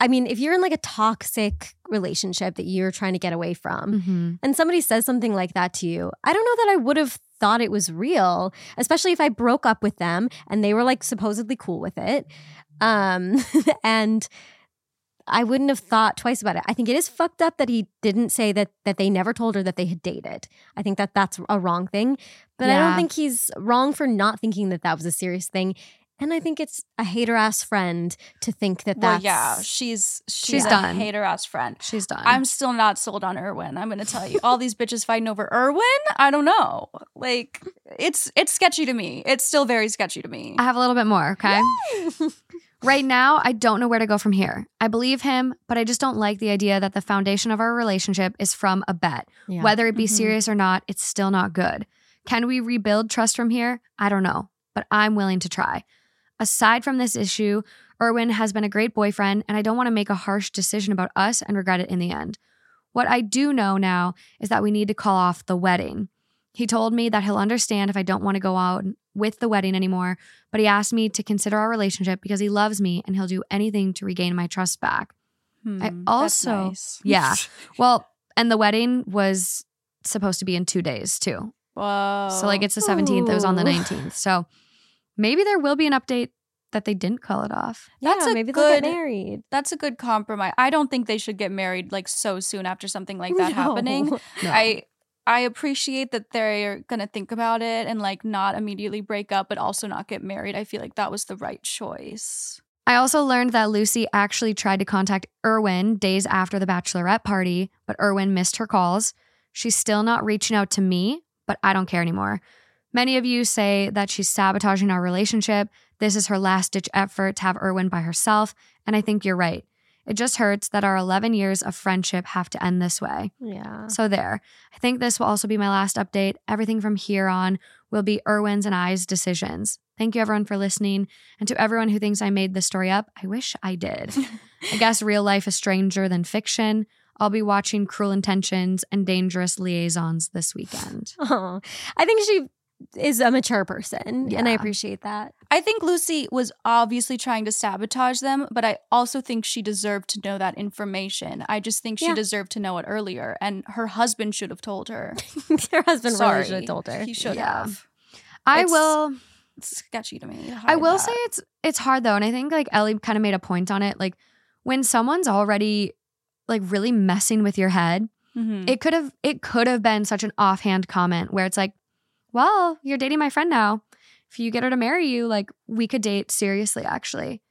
I mean, if you're in like a toxic relationship that you're trying to get away from, Mm-hmm. and somebody says something like that to you, I don't know that I would have thought it was real, especially if I broke up with them and they were like supposedly cool with it. Um, and I wouldn't have thought twice about it. I think it is fucked up that he didn't say that that they never told her that they had dated. I think that that's a wrong thing, but I don't think he's wrong for not thinking that that was a serious thing. And I think it's a hater ass friend to think that well, that's yeah, she's she's, She's a done. hater ass friend. She's done. I'm still not sold on Erwin. I'm gonna tell you, all these bitches fighting over Erwin. I don't know. Like it's it's sketchy to me. It's still very sketchy to me. I have a little bit more, okay? right now, I don't know where to go from here. I believe him, but I just don't like the idea that the foundation of our relationship is from a bet. Yeah. Whether it be Mhm. serious or not, it's still not good. Can we rebuild trust from here? I don't know, but I'm willing to try. Aside from this issue, Erwin has been a great boyfriend, and I don't want to make a harsh decision about us and regret it in the end. What I do know now is that we need to call off the wedding. He told me that he'll understand if I don't want to go out with the wedding anymore, but he asked me to consider our relationship because he loves me and he'll do anything to regain my trust back. Hmm, I also- nice. Yeah. Well, and the wedding was supposed to be in two days too. Whoa. So like it's the 17th, it was on the 19th. So maybe there will be an update that they didn't call it off. That's yeah, a maybe they'll get married. that's a good compromise. I don't think they should get married like so soon after something like that No. happening. No. I I appreciate that they're gonna think about it and like not immediately break up, but also not get married. I feel like that was the right choice. I also learned that Lucy actually tried to contact Erwin days after the bachelorette party, but Erwin missed her calls. She's still not reaching out to me, but I don't care anymore. Many of you say that she's sabotaging our relationship. This is her last ditch effort to have Erwin by herself, and I think you're right. It just hurts that our 11 years of friendship have to end this way. Yeah. So, there. I think this will also be my last update. Everything from here on will be Erwin's and I's decisions. Thank you, everyone, for listening. And to everyone who thinks I made this story up, I wish I did. I guess real life is stranger than fiction. I'll be watching Cruel Intentions and Dangerous Liaisons this weekend. Oh, I think she is a mature person, and I appreciate that. I think Lucy was obviously trying to sabotage them, but I also think she deserved to know that information. I just think she Yeah. deserved to know it earlier, and her husband should have told her. Her husband Sorry, really should have told her. He should Yeah. have. I It's- will. It's sketchy to me. I will that. say it's it's hard though, and I think like Ellie kind of made a point on it. Like when someone's already like really messing with your head, Mhm. it could have it could have been such an offhand comment where it's like, "Well, you're dating my friend now. If you get her to marry you, like we could date seriously, actually."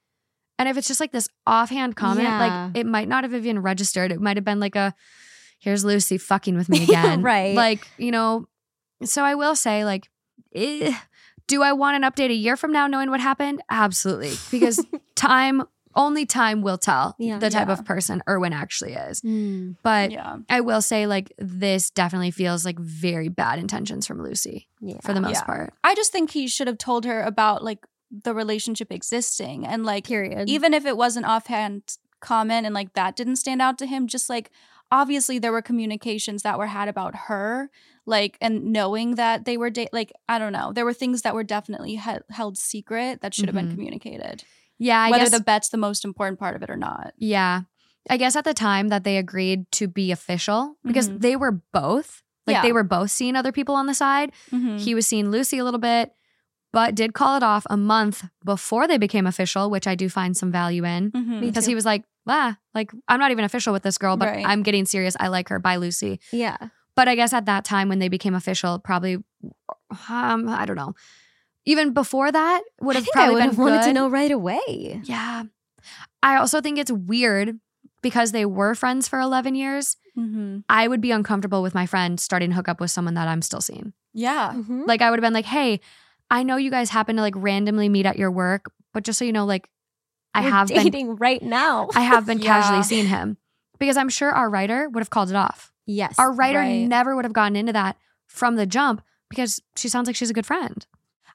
And if it's just like this offhand comment, Yeah. like it might not have even registered. It might have been like a, "Here's Lucy fucking with me again," Right. Like you know. So I will say, like, eh, do I want an update a year from now, knowing what happened? Absolutely, because time only time will tell Yeah. the type Yeah. of person Erwin actually is. Mm. But yeah. I will say, like, this definitely feels like very bad intentions from Lucy Yeah. for the most Yeah. part. I just think he should have told her about like the relationship existing and like Period. even if it was an offhand comment and like that didn't stand out to him, just like obviously there were communications that were had about her, like and knowing that they were date, like I don't know, there were things that were definitely he- held secret that should have Mhm. been communicated, Yeah, I whether guess. the bet's the most important part of it or not. yeah, I guess at the time that they agreed to be official, because Mhm. they were both like Yeah. they were both seeing other people on the side. Mhm. He was seeing Lucy a little bit, but did call it off a month before they became official, which I do find some value in. Mhm. Because he was like, ah, like I'm not even official with this girl, but Right. I'm getting serious. I like her. Bye, Lucy. yeah. But I guess at that time when they became official, probably, um, I don't know. Even before that, would I have think probably would been have wanted to know right away. Yeah, I also think it's weird because they were friends for 11 years. Mhm. I would be uncomfortable with my friend starting to hook up with someone that I'm still seeing. Yeah. Mhm. Like I would have been like, hey, I know you guys happen to like randomly meet at your work, but just so you know, like I You're have been dating right now. I have been Yeah. casually seeing him. Because I'm sure our writer would have called it off. yes. Our writer Right. never would have gotten into that from the jump because she sounds like she's a good friend.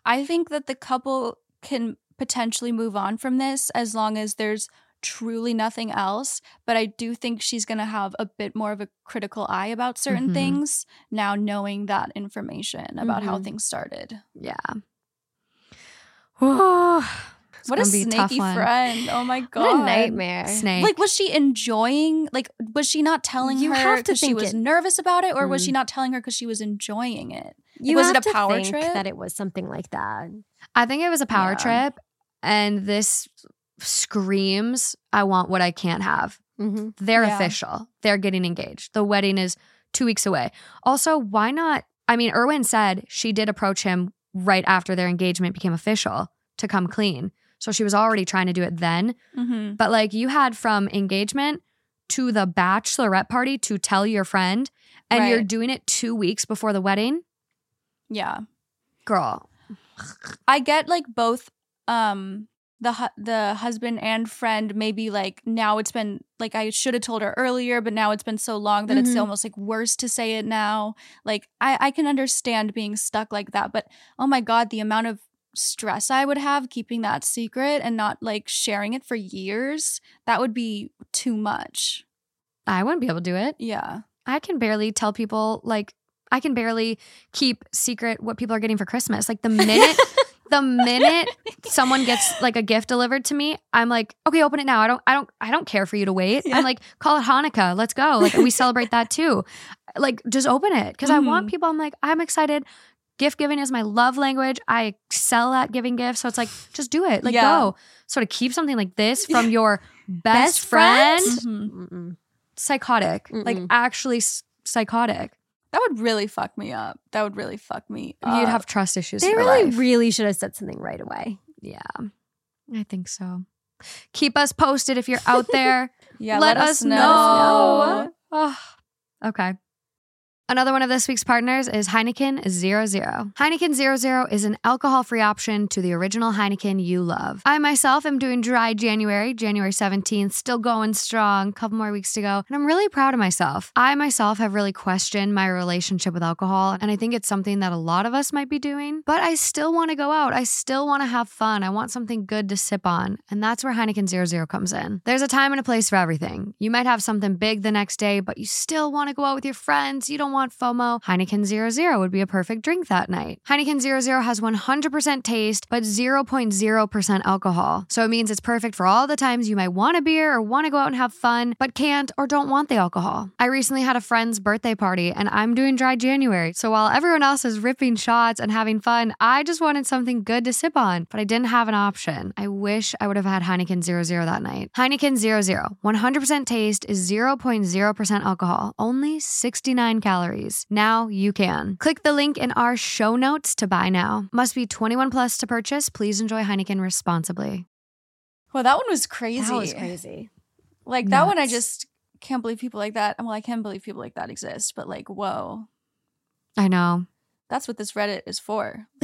I think that the couple can potentially move on from this as long as there's truly nothing else. But I do think she's going to have a bit more of a critical eye about certain Mhm. things now, knowing that information about how Mhm. things started. Yeah. What a snaky one. friend. Oh my God. what a nightmare. Snake. Like, was she enjoying? Like, was she not telling You her because she was it- nervous about it, or was Mm. she not telling her because she was enjoying it? You Was have it a to power think trip? that it was something like that. I think it was a power Yeah. trip. And this screams, I want what I can't have. Mm-hmm. They're Yeah. official. They're getting engaged. The wedding is two weeks away. Also, why not? I mean, Erwin said she did approach him right after their engagement became official to come clean. So she was already trying to do it then. Mm-hmm. But like you had from engagement to the bachelorette party to tell your friend, and you're doing it two weeks before the wedding. Yeah. Girl, I get like both um the hu- the husband and friend maybe like now it's been like I should have told her earlier but now it's been so long that it's Mhm. almost like worse to say it now like I I can understand being stuck like that but oh my god the amount of stress I would have keeping that secret and not like sharing it for years that would be too much I wouldn't be able to do it. yeah I can barely tell people like I can barely keep secret what people are getting for Christmas. Like the minute the minute someone gets like a gift delivered to me, I'm like, okay, open it now. I don't I don't I don't care for you to wait. Yeah. I'm like, call it Hanukkah. Let's go. Like we celebrate that too. Like just open it. because I want Mhm. people, I'm like, I'm excited. Gift giving is my love language. I excel at giving gifts. So it's like, just do it. Like Yeah. go. So to keep something like this from your best, Best friend? friend, Mhm. Mm-mm. psychotic. Like Mm-mm. actually s- psychotic. That would really fuck me up. That would really fuck me up. You'd have trust issues. They for really, life. really should have said something right away. Yeah, I think so. Keep us posted if you're out there. yeah, let, us know. Oh, okay. Another one of this week's partners is Heineken 00. Heineken 00 is an alcohol free option to the original Heineken you love. I myself am doing dry January, January 17th, still going strong, couple more weeks to go, and I'm really proud of myself. I myself have really questioned my relationship with alcohol, and I think it's something that a lot of us might be doing, but I still want to go out. I still want to have fun. I want something good to sip on, and that's where Heineken 00 comes in. There's a time and a place for everything. You might have something big the next day, but you still want to go out with your friends. You don't want FOMO. Heineken 00 would be a perfect drink that night. Heineken 00 has 100% taste, but 0.0% alcohol. So it means it's perfect for all the times you might want a beer or want to go out and have fun, but can't or don't want the alcohol. I recently had a friend's birthday party and I'm doing dry January. So while everyone else is ripping shots and having fun, I just wanted something good to sip on, but I didn't have an option. I wish I would have had Heineken 00 that night. Heineken 00, 100% taste is 0.0% alcohol, only 69 calories. Now you can. Click the link in our show notes to buy now. Must be 21 plus to purchase. Please enjoy Heineken responsibly. Well, that one was crazy. That was crazy. Like that one, I just can't believe people like that. Well, I can't believe people like that exist, but like, whoa, I know. that's what this Reddit is for.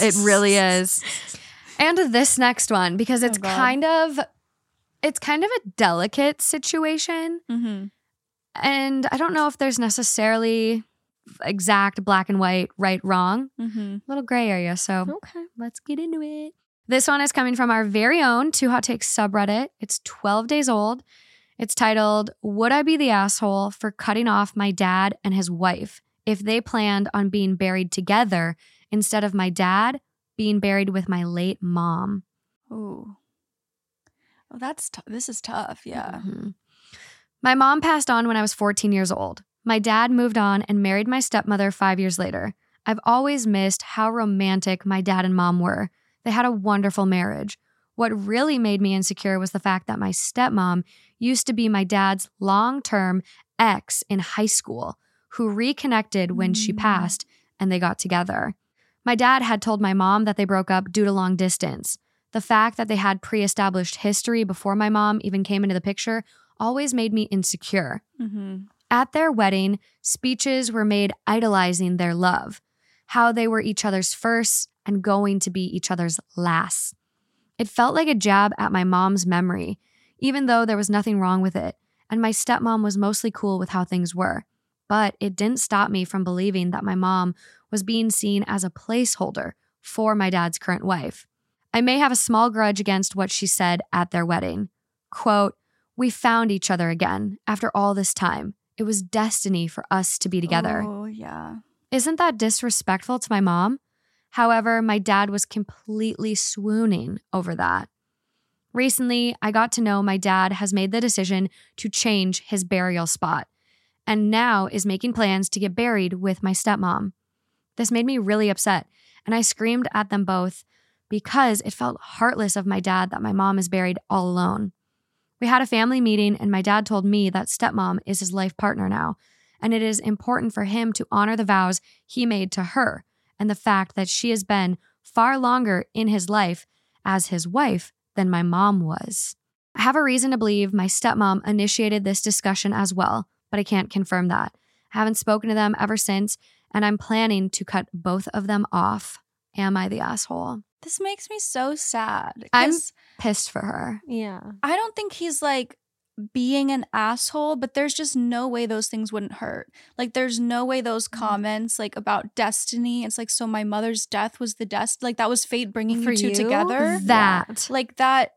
It really is. And this next one because it's Oh, kind of it's kind of a delicate situation Mm-hmm. And I don't know if there's necessarily exact black and white right wrong. Mm-hmm. Little gray area, so Okay. let's get into it. This one is coming from our very own Two Hot Takes subreddit. It's 12 days old. It's titled, Would I Be the Asshole for Cutting Off My Dad and His Wife if they planned on being buried together instead of my dad being buried with my late mom? Ooh. Oh, that's t- this is tough. Yeah. Mhm. My mom passed on when I was 14 years old. My dad moved on and married my stepmother five years later. I've always missed how romantic my dad and mom were. They had a wonderful marriage. What really made me insecure was the fact that my stepmom used to be my dad's long term ex in high school, who reconnected when she Mm. passed and they got together. My dad had told my mom that they broke up due to long distance. The fact that they had pre established history before my mom even came into the picture always made me insecure. Mm-hmm. At their wedding, speeches were made idolizing their love, how they were each other's first and going to be each other's last. It felt like a jab at my mom's memory, even though there was nothing wrong with it, and my stepmom was mostly cool with how things were. But it didn't stop me from believing that my mom was being seen as a placeholder for my dad's current wife. I may have a small grudge against what she said at their wedding. Quote, We found each other again after all this time. It was destiny for us to be together. Oh yeah. Isn't that disrespectful to my mom? However, my dad was completely swooning over that. Recently, I got to know my dad has made the decision to change his burial spot and now is making plans to get buried with my stepmom. This made me really upset, and I screamed at them both because it felt heartless of my dad that my mom is buried all alone. We had a family meeting, and my dad told me that stepmom is his life partner now, and it is important for him to honor the vows he made to her and the fact that she has been far longer in his life as his wife than my mom was. I have a reason to believe my stepmom initiated this discussion as well, but I can't confirm that. I haven't spoken to them ever since, and I'm planning to cut both of them off. Am I the asshole? This makes me so sad. I'm- Pissed for her. Yeah. I don't think he's like being an asshole, but there's just no way those things wouldn't hurt. Like there's no way those Mm. comments like about destiny. It's like so my mother's death was the dest like that was fate bringing For you two you? together. That. Like that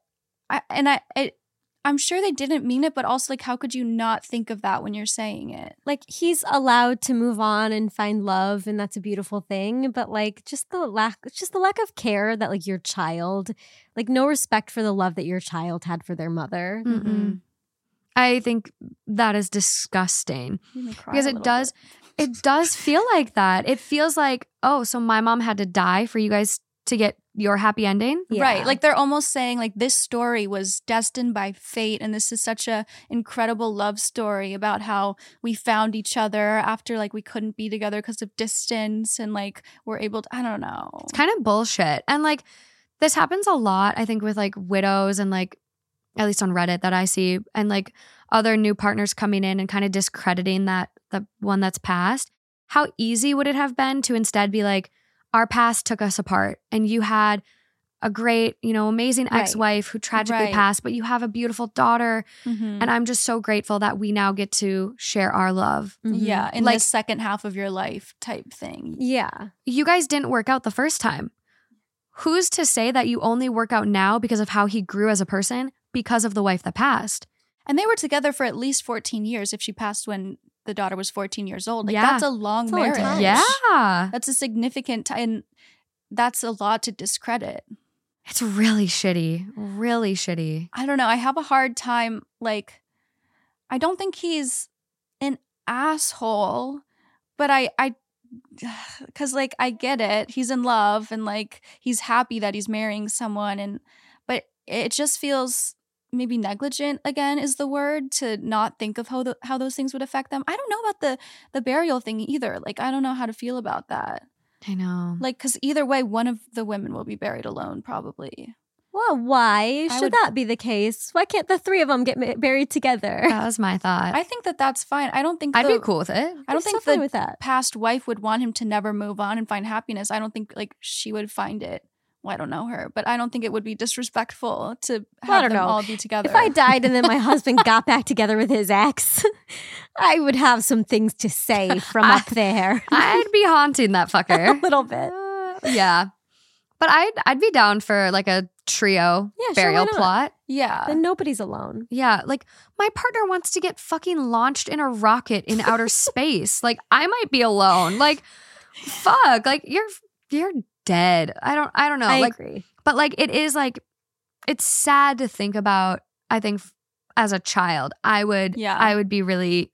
I and I it, I'm sure they didn't mean it, but also like how could you not think of that when you're saying it? Like he's allowed to move on and find love and that's a beautiful thing, but like just the lack it's just the lack of care that like your child, like no respect for the love that your child had for their mother. Mm-mm. I think that is disgusting. Made me cry Because it does- bit. It does feel like that. It feels like, oh, so my mom had to die for you guys to get your happy ending. Yeah. Right. Like they're almost saying like this story was destined by fate and this is such a incredible love story about how we found each other after like we couldn't be together because of distance and like we're able to I don't know. It's kind of bullshit. And like this happens a lot, I think, with like widows and like at least on Reddit that I see, and like other new partners coming in and kind of discrediting that the one that's passed. How easy would it have been to instead be like, our past took us apart and you had a great, you know, amazing ex-wife who tragically Right. passed, but you have a beautiful daughter. Mhm. And I'm just so grateful that we now get to share our love. Mhm. yeah, in Like- the second half of your life type thing. Yeah. you guys didn't work out the first time. Who's to say that you only work out now because of how he grew as a person because of the wife that passed? And they were together for at least 14 years if she passed when the daughter was 14 years old. Like Yeah. that's a long That's a long marriage. time. Yeah. That's a significant time and that's a lot to discredit. It's really shitty. Really shitty. I don't know. I have a hard time. Like, I don't think he's an asshole, but I, I, because like I get it. He's in love and like he's happy that he's marrying someone, and but it just feels maybe negligent again is the word to not think of how the, how those things would affect them. I don't know about the the burial thing either. Like I don't know how to feel about that. I know. Like because either way, one of the women will be buried alone probably. Well, why I should would- that be the case? Why can't the three of them get ma- buried together? That was my thought. I think that that's fine. I don't think I'd the- be cool with it. I don't think so the with that. past wife would want him to never move on and find happiness. I don't think like she would find it. Well, I don't know her, but I don't think it would be disrespectful to have Well, them know. all be together. If I died and then my husband got back together with his ex, I would have some things to say from I- up there. I'd be haunting that fucker a little bit. Uh, yeah. But I'd I'd be down for like a trio Yeah, burial not? plot. yeah, Then nobody's alone. Yeah, like my partner wants to get fucking launched in a rocket in outer space. Like I might be alone. Like fuck, like you're you're dead. I don't I don't know. I like agree. but like it is like it's sad to think about. I think as a child, I would Yeah. I would be really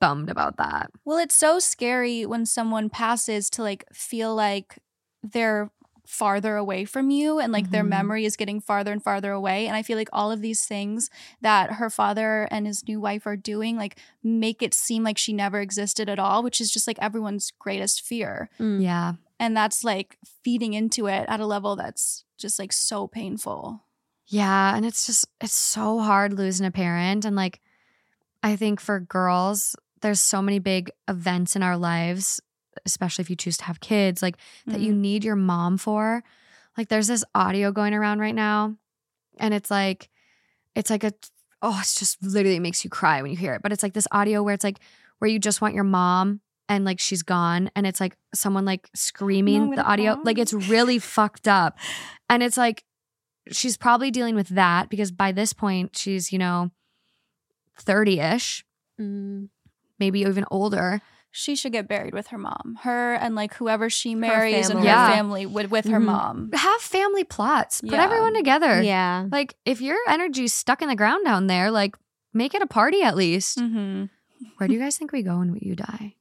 bummed about that. Well, it's so scary when someone passes to like feel like they're farther away from you and like their Mhm. memory is getting farther and farther away. And I feel like all of these things that her father and his new wife are doing like make it seem like she never existed at all, which is just like everyone's greatest fear. Mm. Yeah. And that's like feeding into it at a level that's just like so painful. Yeah, and it's just it's so hard losing a parent and like I think for girls there's so many big events in our lives, especially if you choose to have kids, like that you Mhm. need your mom for. Like there's this audio going around right now and it's like it's like a oh, it's just literally makes you cry when you hear it. But it's like this audio where it's like where you just want your mom and like she's gone and it's like someone like screaming the audio like it's really fucked up. And it's like she's probably dealing with that because by this point she's, you know, 30ish, Mm. maybe even older. She should get buried with her mom. Her and like whoever she marries and her Yeah. family with, with her Mhm. mom. Have family plots. Put Yeah. everyone together. Yeah. Like if your energy's stuck in the ground down there, like make it a party at least. Mm-hmm. Where do you guys think we go when you die?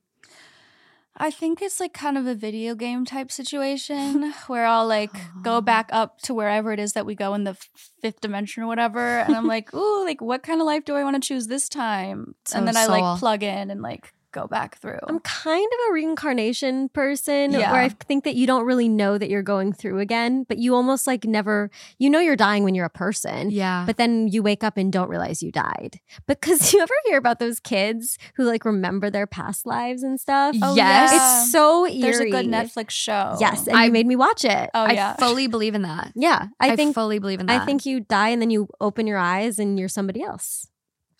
I think it's like kind of a video game type situation where I'll like go back up to wherever it is that we go in the fifth dimension or whatever. And I'm like, ooh, like what kind of life do I want to choose this time? So and then I soul. like plug in and like go back through. I'm kind of a reincarnation person Yeah. where I think that you don't really know that you're going through again, but you almost like never, you know, you're dying when you're a person. Yeah. But then you wake up and don't realize you died. Because you ever hear about those kids who like remember their past lives and stuff? Oh, yes. yeah. It's so eerie. There's a good Netflix show. Yes, and I- you made me watch it. Oh I yeah. fully believe in that. yeah, I, I, think fully believe in that. I think you die and then you open your eyes and you're somebody else.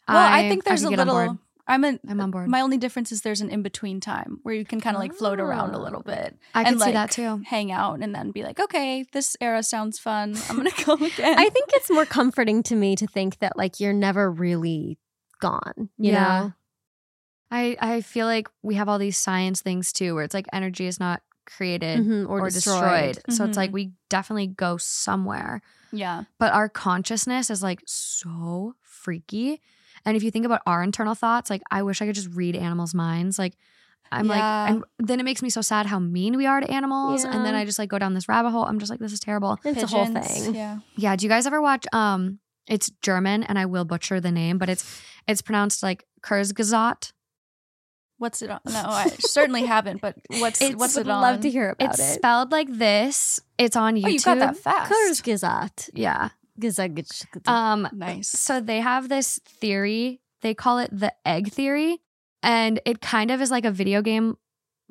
well, I, think there's could a get on board. little. I'm in. I'm on board. My only difference is there's an in between time where you can kind of like float around a Oh. little bit, I and, can see that too. hang out, and then be like, okay, this era sounds fun. I'm gonna go again. I think it's more comforting to me to think that like you're never really gone. You Yeah. know? I I feel like we have all these science things too, where it's like energy is not created Mhm, or, destroyed. So it's like we definitely go somewhere. yeah. But our consciousness is like so freaky. And if you think about our internal thoughts, like I wish I could just read animals' minds. Like I'm Yeah. like, and then it makes me so sad how mean we are to animals. And then I just like go down this rabbit hole. I'm just like, this is terrible. It's a whole thing. Yeah. Yeah. Do you guys ever watch? Um, it's German, and I will butcher the name, but it's it's pronounced like Kurzgesagt. What's it on? No, I certainly haven't. But what's It's- what's it on? It's would love to hear about It's it. It's spelled like this. It's on YouTube. Oh, you got that fast. Kurzgesagt. Yeah. Um. Nice. So they have this theory. They call it the egg theory, and it kind of is like a video game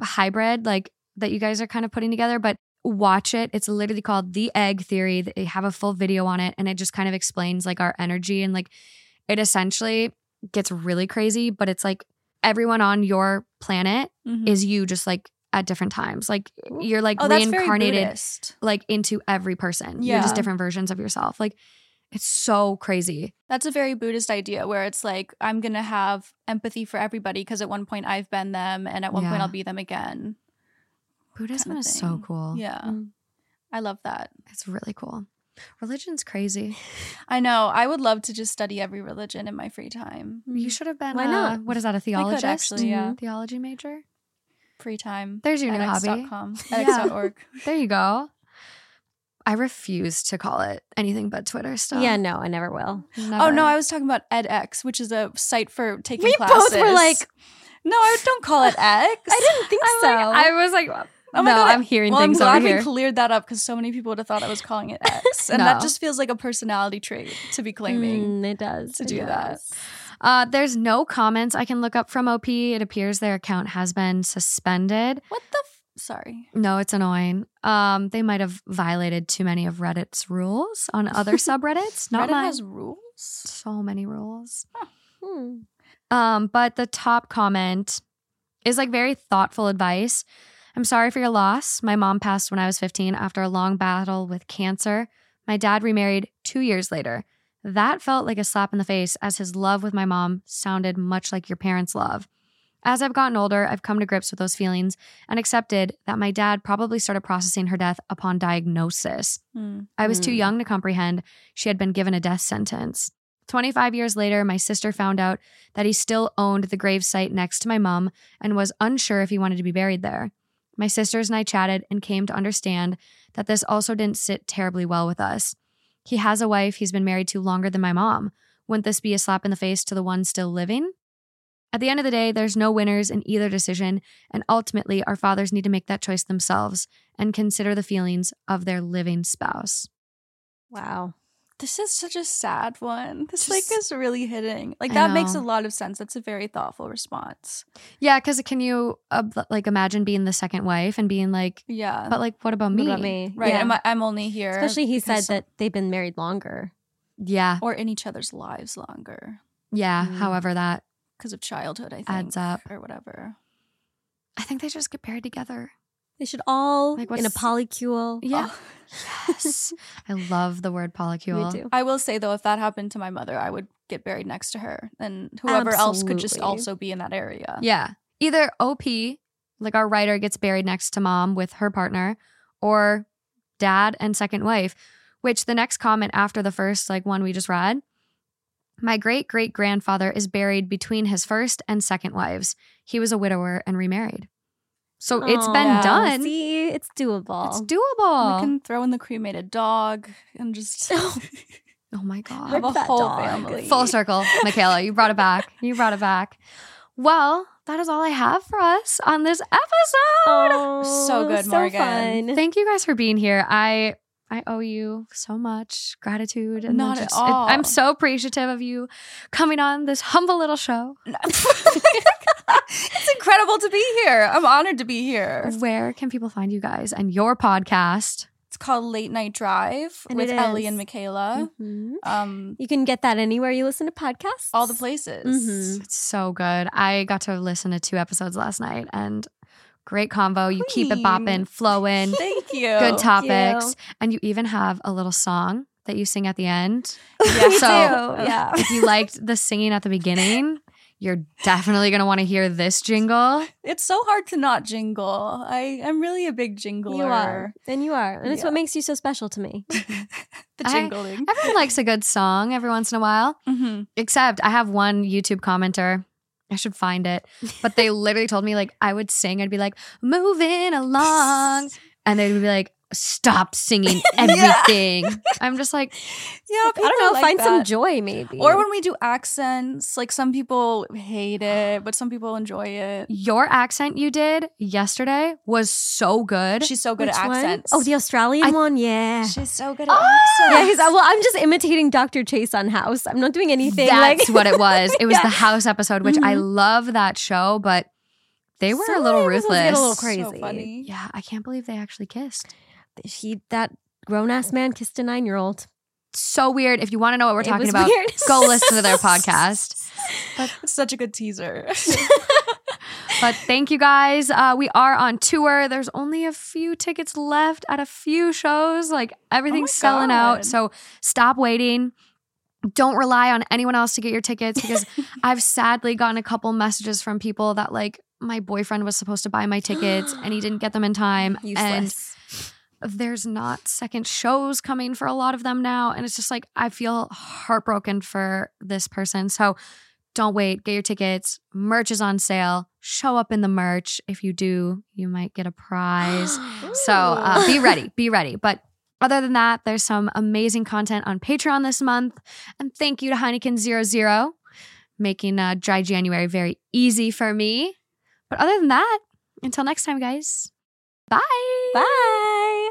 hybrid, like that you guys are kind of putting together. But watch it. It's literally called the egg theory. They have a full video on it, and it just kind of explains like our energy and like it essentially gets really crazy. But it's like everyone on your planet Mhm. is you, just like at different times. Like you're like oh, reincarnated like into every person. You're Yeah. just different versions of yourself. Like it's so crazy. That's a very Buddhist idea where it's like I'm gonna have empathy for everybody because at one point I've been them and at one point I'll be them again. Buddhism kinda is so cool. Yeah, Mm. I love that. It's really cool. Religion's crazy. I know. I would love to just study every religion in my free time. You should have been. Why uh, not? what is that? A theologist? actually, yeah. Theology major. Free time. There's your new hobby. edX.com. Yeah. edX.org. There you go. I refuse to call it anything but Twitter stuff. Yeah, no, I never will. Oh no, I was talking about edX, which is a site for taking We classes. both were like- no, I don't call it X. I didn't think I'm so. like- I was like, Oh my no, God. I'm hearing well, I'm glad over we here. cleared that up because so many people would have thought I was calling it X, and No. that just feels like a personality trait to be claiming. Mm, it does to it do that. Uh, there's no comments I can look up from OP. It appears their account has been suspended. What the? F- Sorry. No, it's annoying. Um, they might have violated too many of Reddit's rules on other subreddits. Not Reddit mine. has rules. so many rules. Hmm. Um, but the top comment is like very thoughtful advice. I'm sorry for your loss. My mom passed when I was 15 after a long battle with cancer. My dad remarried two years later. That felt like a slap in the face as his love with my mom sounded much like your parents' love. As I've gotten older, I've come to grips with those feelings and accepted that my dad probably started processing her death upon diagnosis. Hmm. I was too Hmm. young to comprehend she had been given a death sentence. 25 years later, my sister found out that he still owned the gravesite next to my mom and was unsure if he wanted to be buried there. My sisters and I chatted and came to understand that this also didn't sit terribly well with us. He has a wife he's been married to longer than my mom. Wouldn't this be a slap in the face to the one still living? At the end of the day, there's no winners in either decision, and ultimately, our fathers need to make that choice themselves and consider the feelings of their living spouse. Wow. This is such a sad one. This Just- like is really hitting. Like I that makes a lot of sense. That's a very thoughtful response. Yeah, because can you uh, like imagine being the second wife and being like, Yeah. but like, what about What me? about me? right. Yeah. I'm, I'm only here. Especially he said that they've been married longer. Yeah, or in each other's lives longer yeah. Mm. However, that because of childhood. I think Adds up. or whatever. I think they just get buried together. They should all Like, in a polycule. Yeah. Oh. Yes, I love the word polycule. Me too. I will say though, if that happened to my mother, I would get buried next to her, and whoever else could just also be in that area. Yeah, either OP, like our writer, gets buried next to mom with her partner, or dad and second wife. Which the next comment after the first, like one we just read, my great great grandfather is buried between his first and second wives. He was a widower and remarried. So it's oh, been Aw, done. See, it's doable. It's doable. We can throw in the cremated dog and just oh my god. have a whole dog. family. Full circle, Michaela. You brought it back. You brought it back. Well, that is all I have for us on this episode. Oh, So good, so Morgan. fun. Thank you guys for being here. I I owe you so much gratitude and Not at just- it- all. I'm so appreciative of you coming on this humble little show. it's incredible to be here. I'm honored to be here. Where can people find you guys and your podcast? It's called Late Night Drive And with Ellie and Michaela. Mhm. Um, You can get that anywhere you listen to podcasts. all the places. Mhm. It's so good. I got to listen to two episodes last night and great convo. You keep it bopping, flowing. Thank you. good Thank you. topics. And you even have a little song that you sing at the end. Yeah. So- yeah. If you liked the singing at the beginning, you're definitely going to want to hear this jingle. It's so hard to not jingle. I am really a big jingler. You are. And you are. And it's what makes you so special to me. The I- jingling. Everyone likes a good song every once in a while, hmm except I have one YouTube commenter. I should find it. But they literally told me like I would sing. I'd be like, moving along. And they'd be like, stop singing everything. I'm just like, Yeah, I don't know. like find some joy, maybe. Or when we do accents, like some people hate it, but some people enjoy it. your accent you did yesterday was so good. She's so good Which at one? accents. Oh, the Australian I- one. Yeah. She's so good at! Yeah, accents. he's, well, I'm just imitating Dr. Chase on House. I'm not doing anything. like, That's what it was. It was Yeah. the house episode, which I Mhm. love that show, but they were a little ruthless. get a little So crazy. funny. Yeah, I can't believe they actually kissed. He that grown ass man kissed a nine year old. So weird. If you want to know what we're It talking about, weird. go listen to their podcast. It's such a good teaser. But thank you guys. Uh, we are on tour. There's only a few tickets left at a few shows. Like everything's selling out. So stop waiting. Don't rely on anyone else to get your tickets because I've sadly gotten a couple messages from people that like my boyfriend was supposed to buy my tickets and he didn't get them in time. And Useless. There's not second shows coming for a lot of them now. And it's just like, I feel heartbroken for this person. So don't wait, get your tickets. Merch is on sale. Show up in the merch. If you do, you might get a prize. so uh, be ready, be ready. But other than that, there's some amazing content on Patreon this month. And thank you to Heineken Zero Zero, making uh, dry January very easy for me. But other than that, until next time, guys, bye. Bye.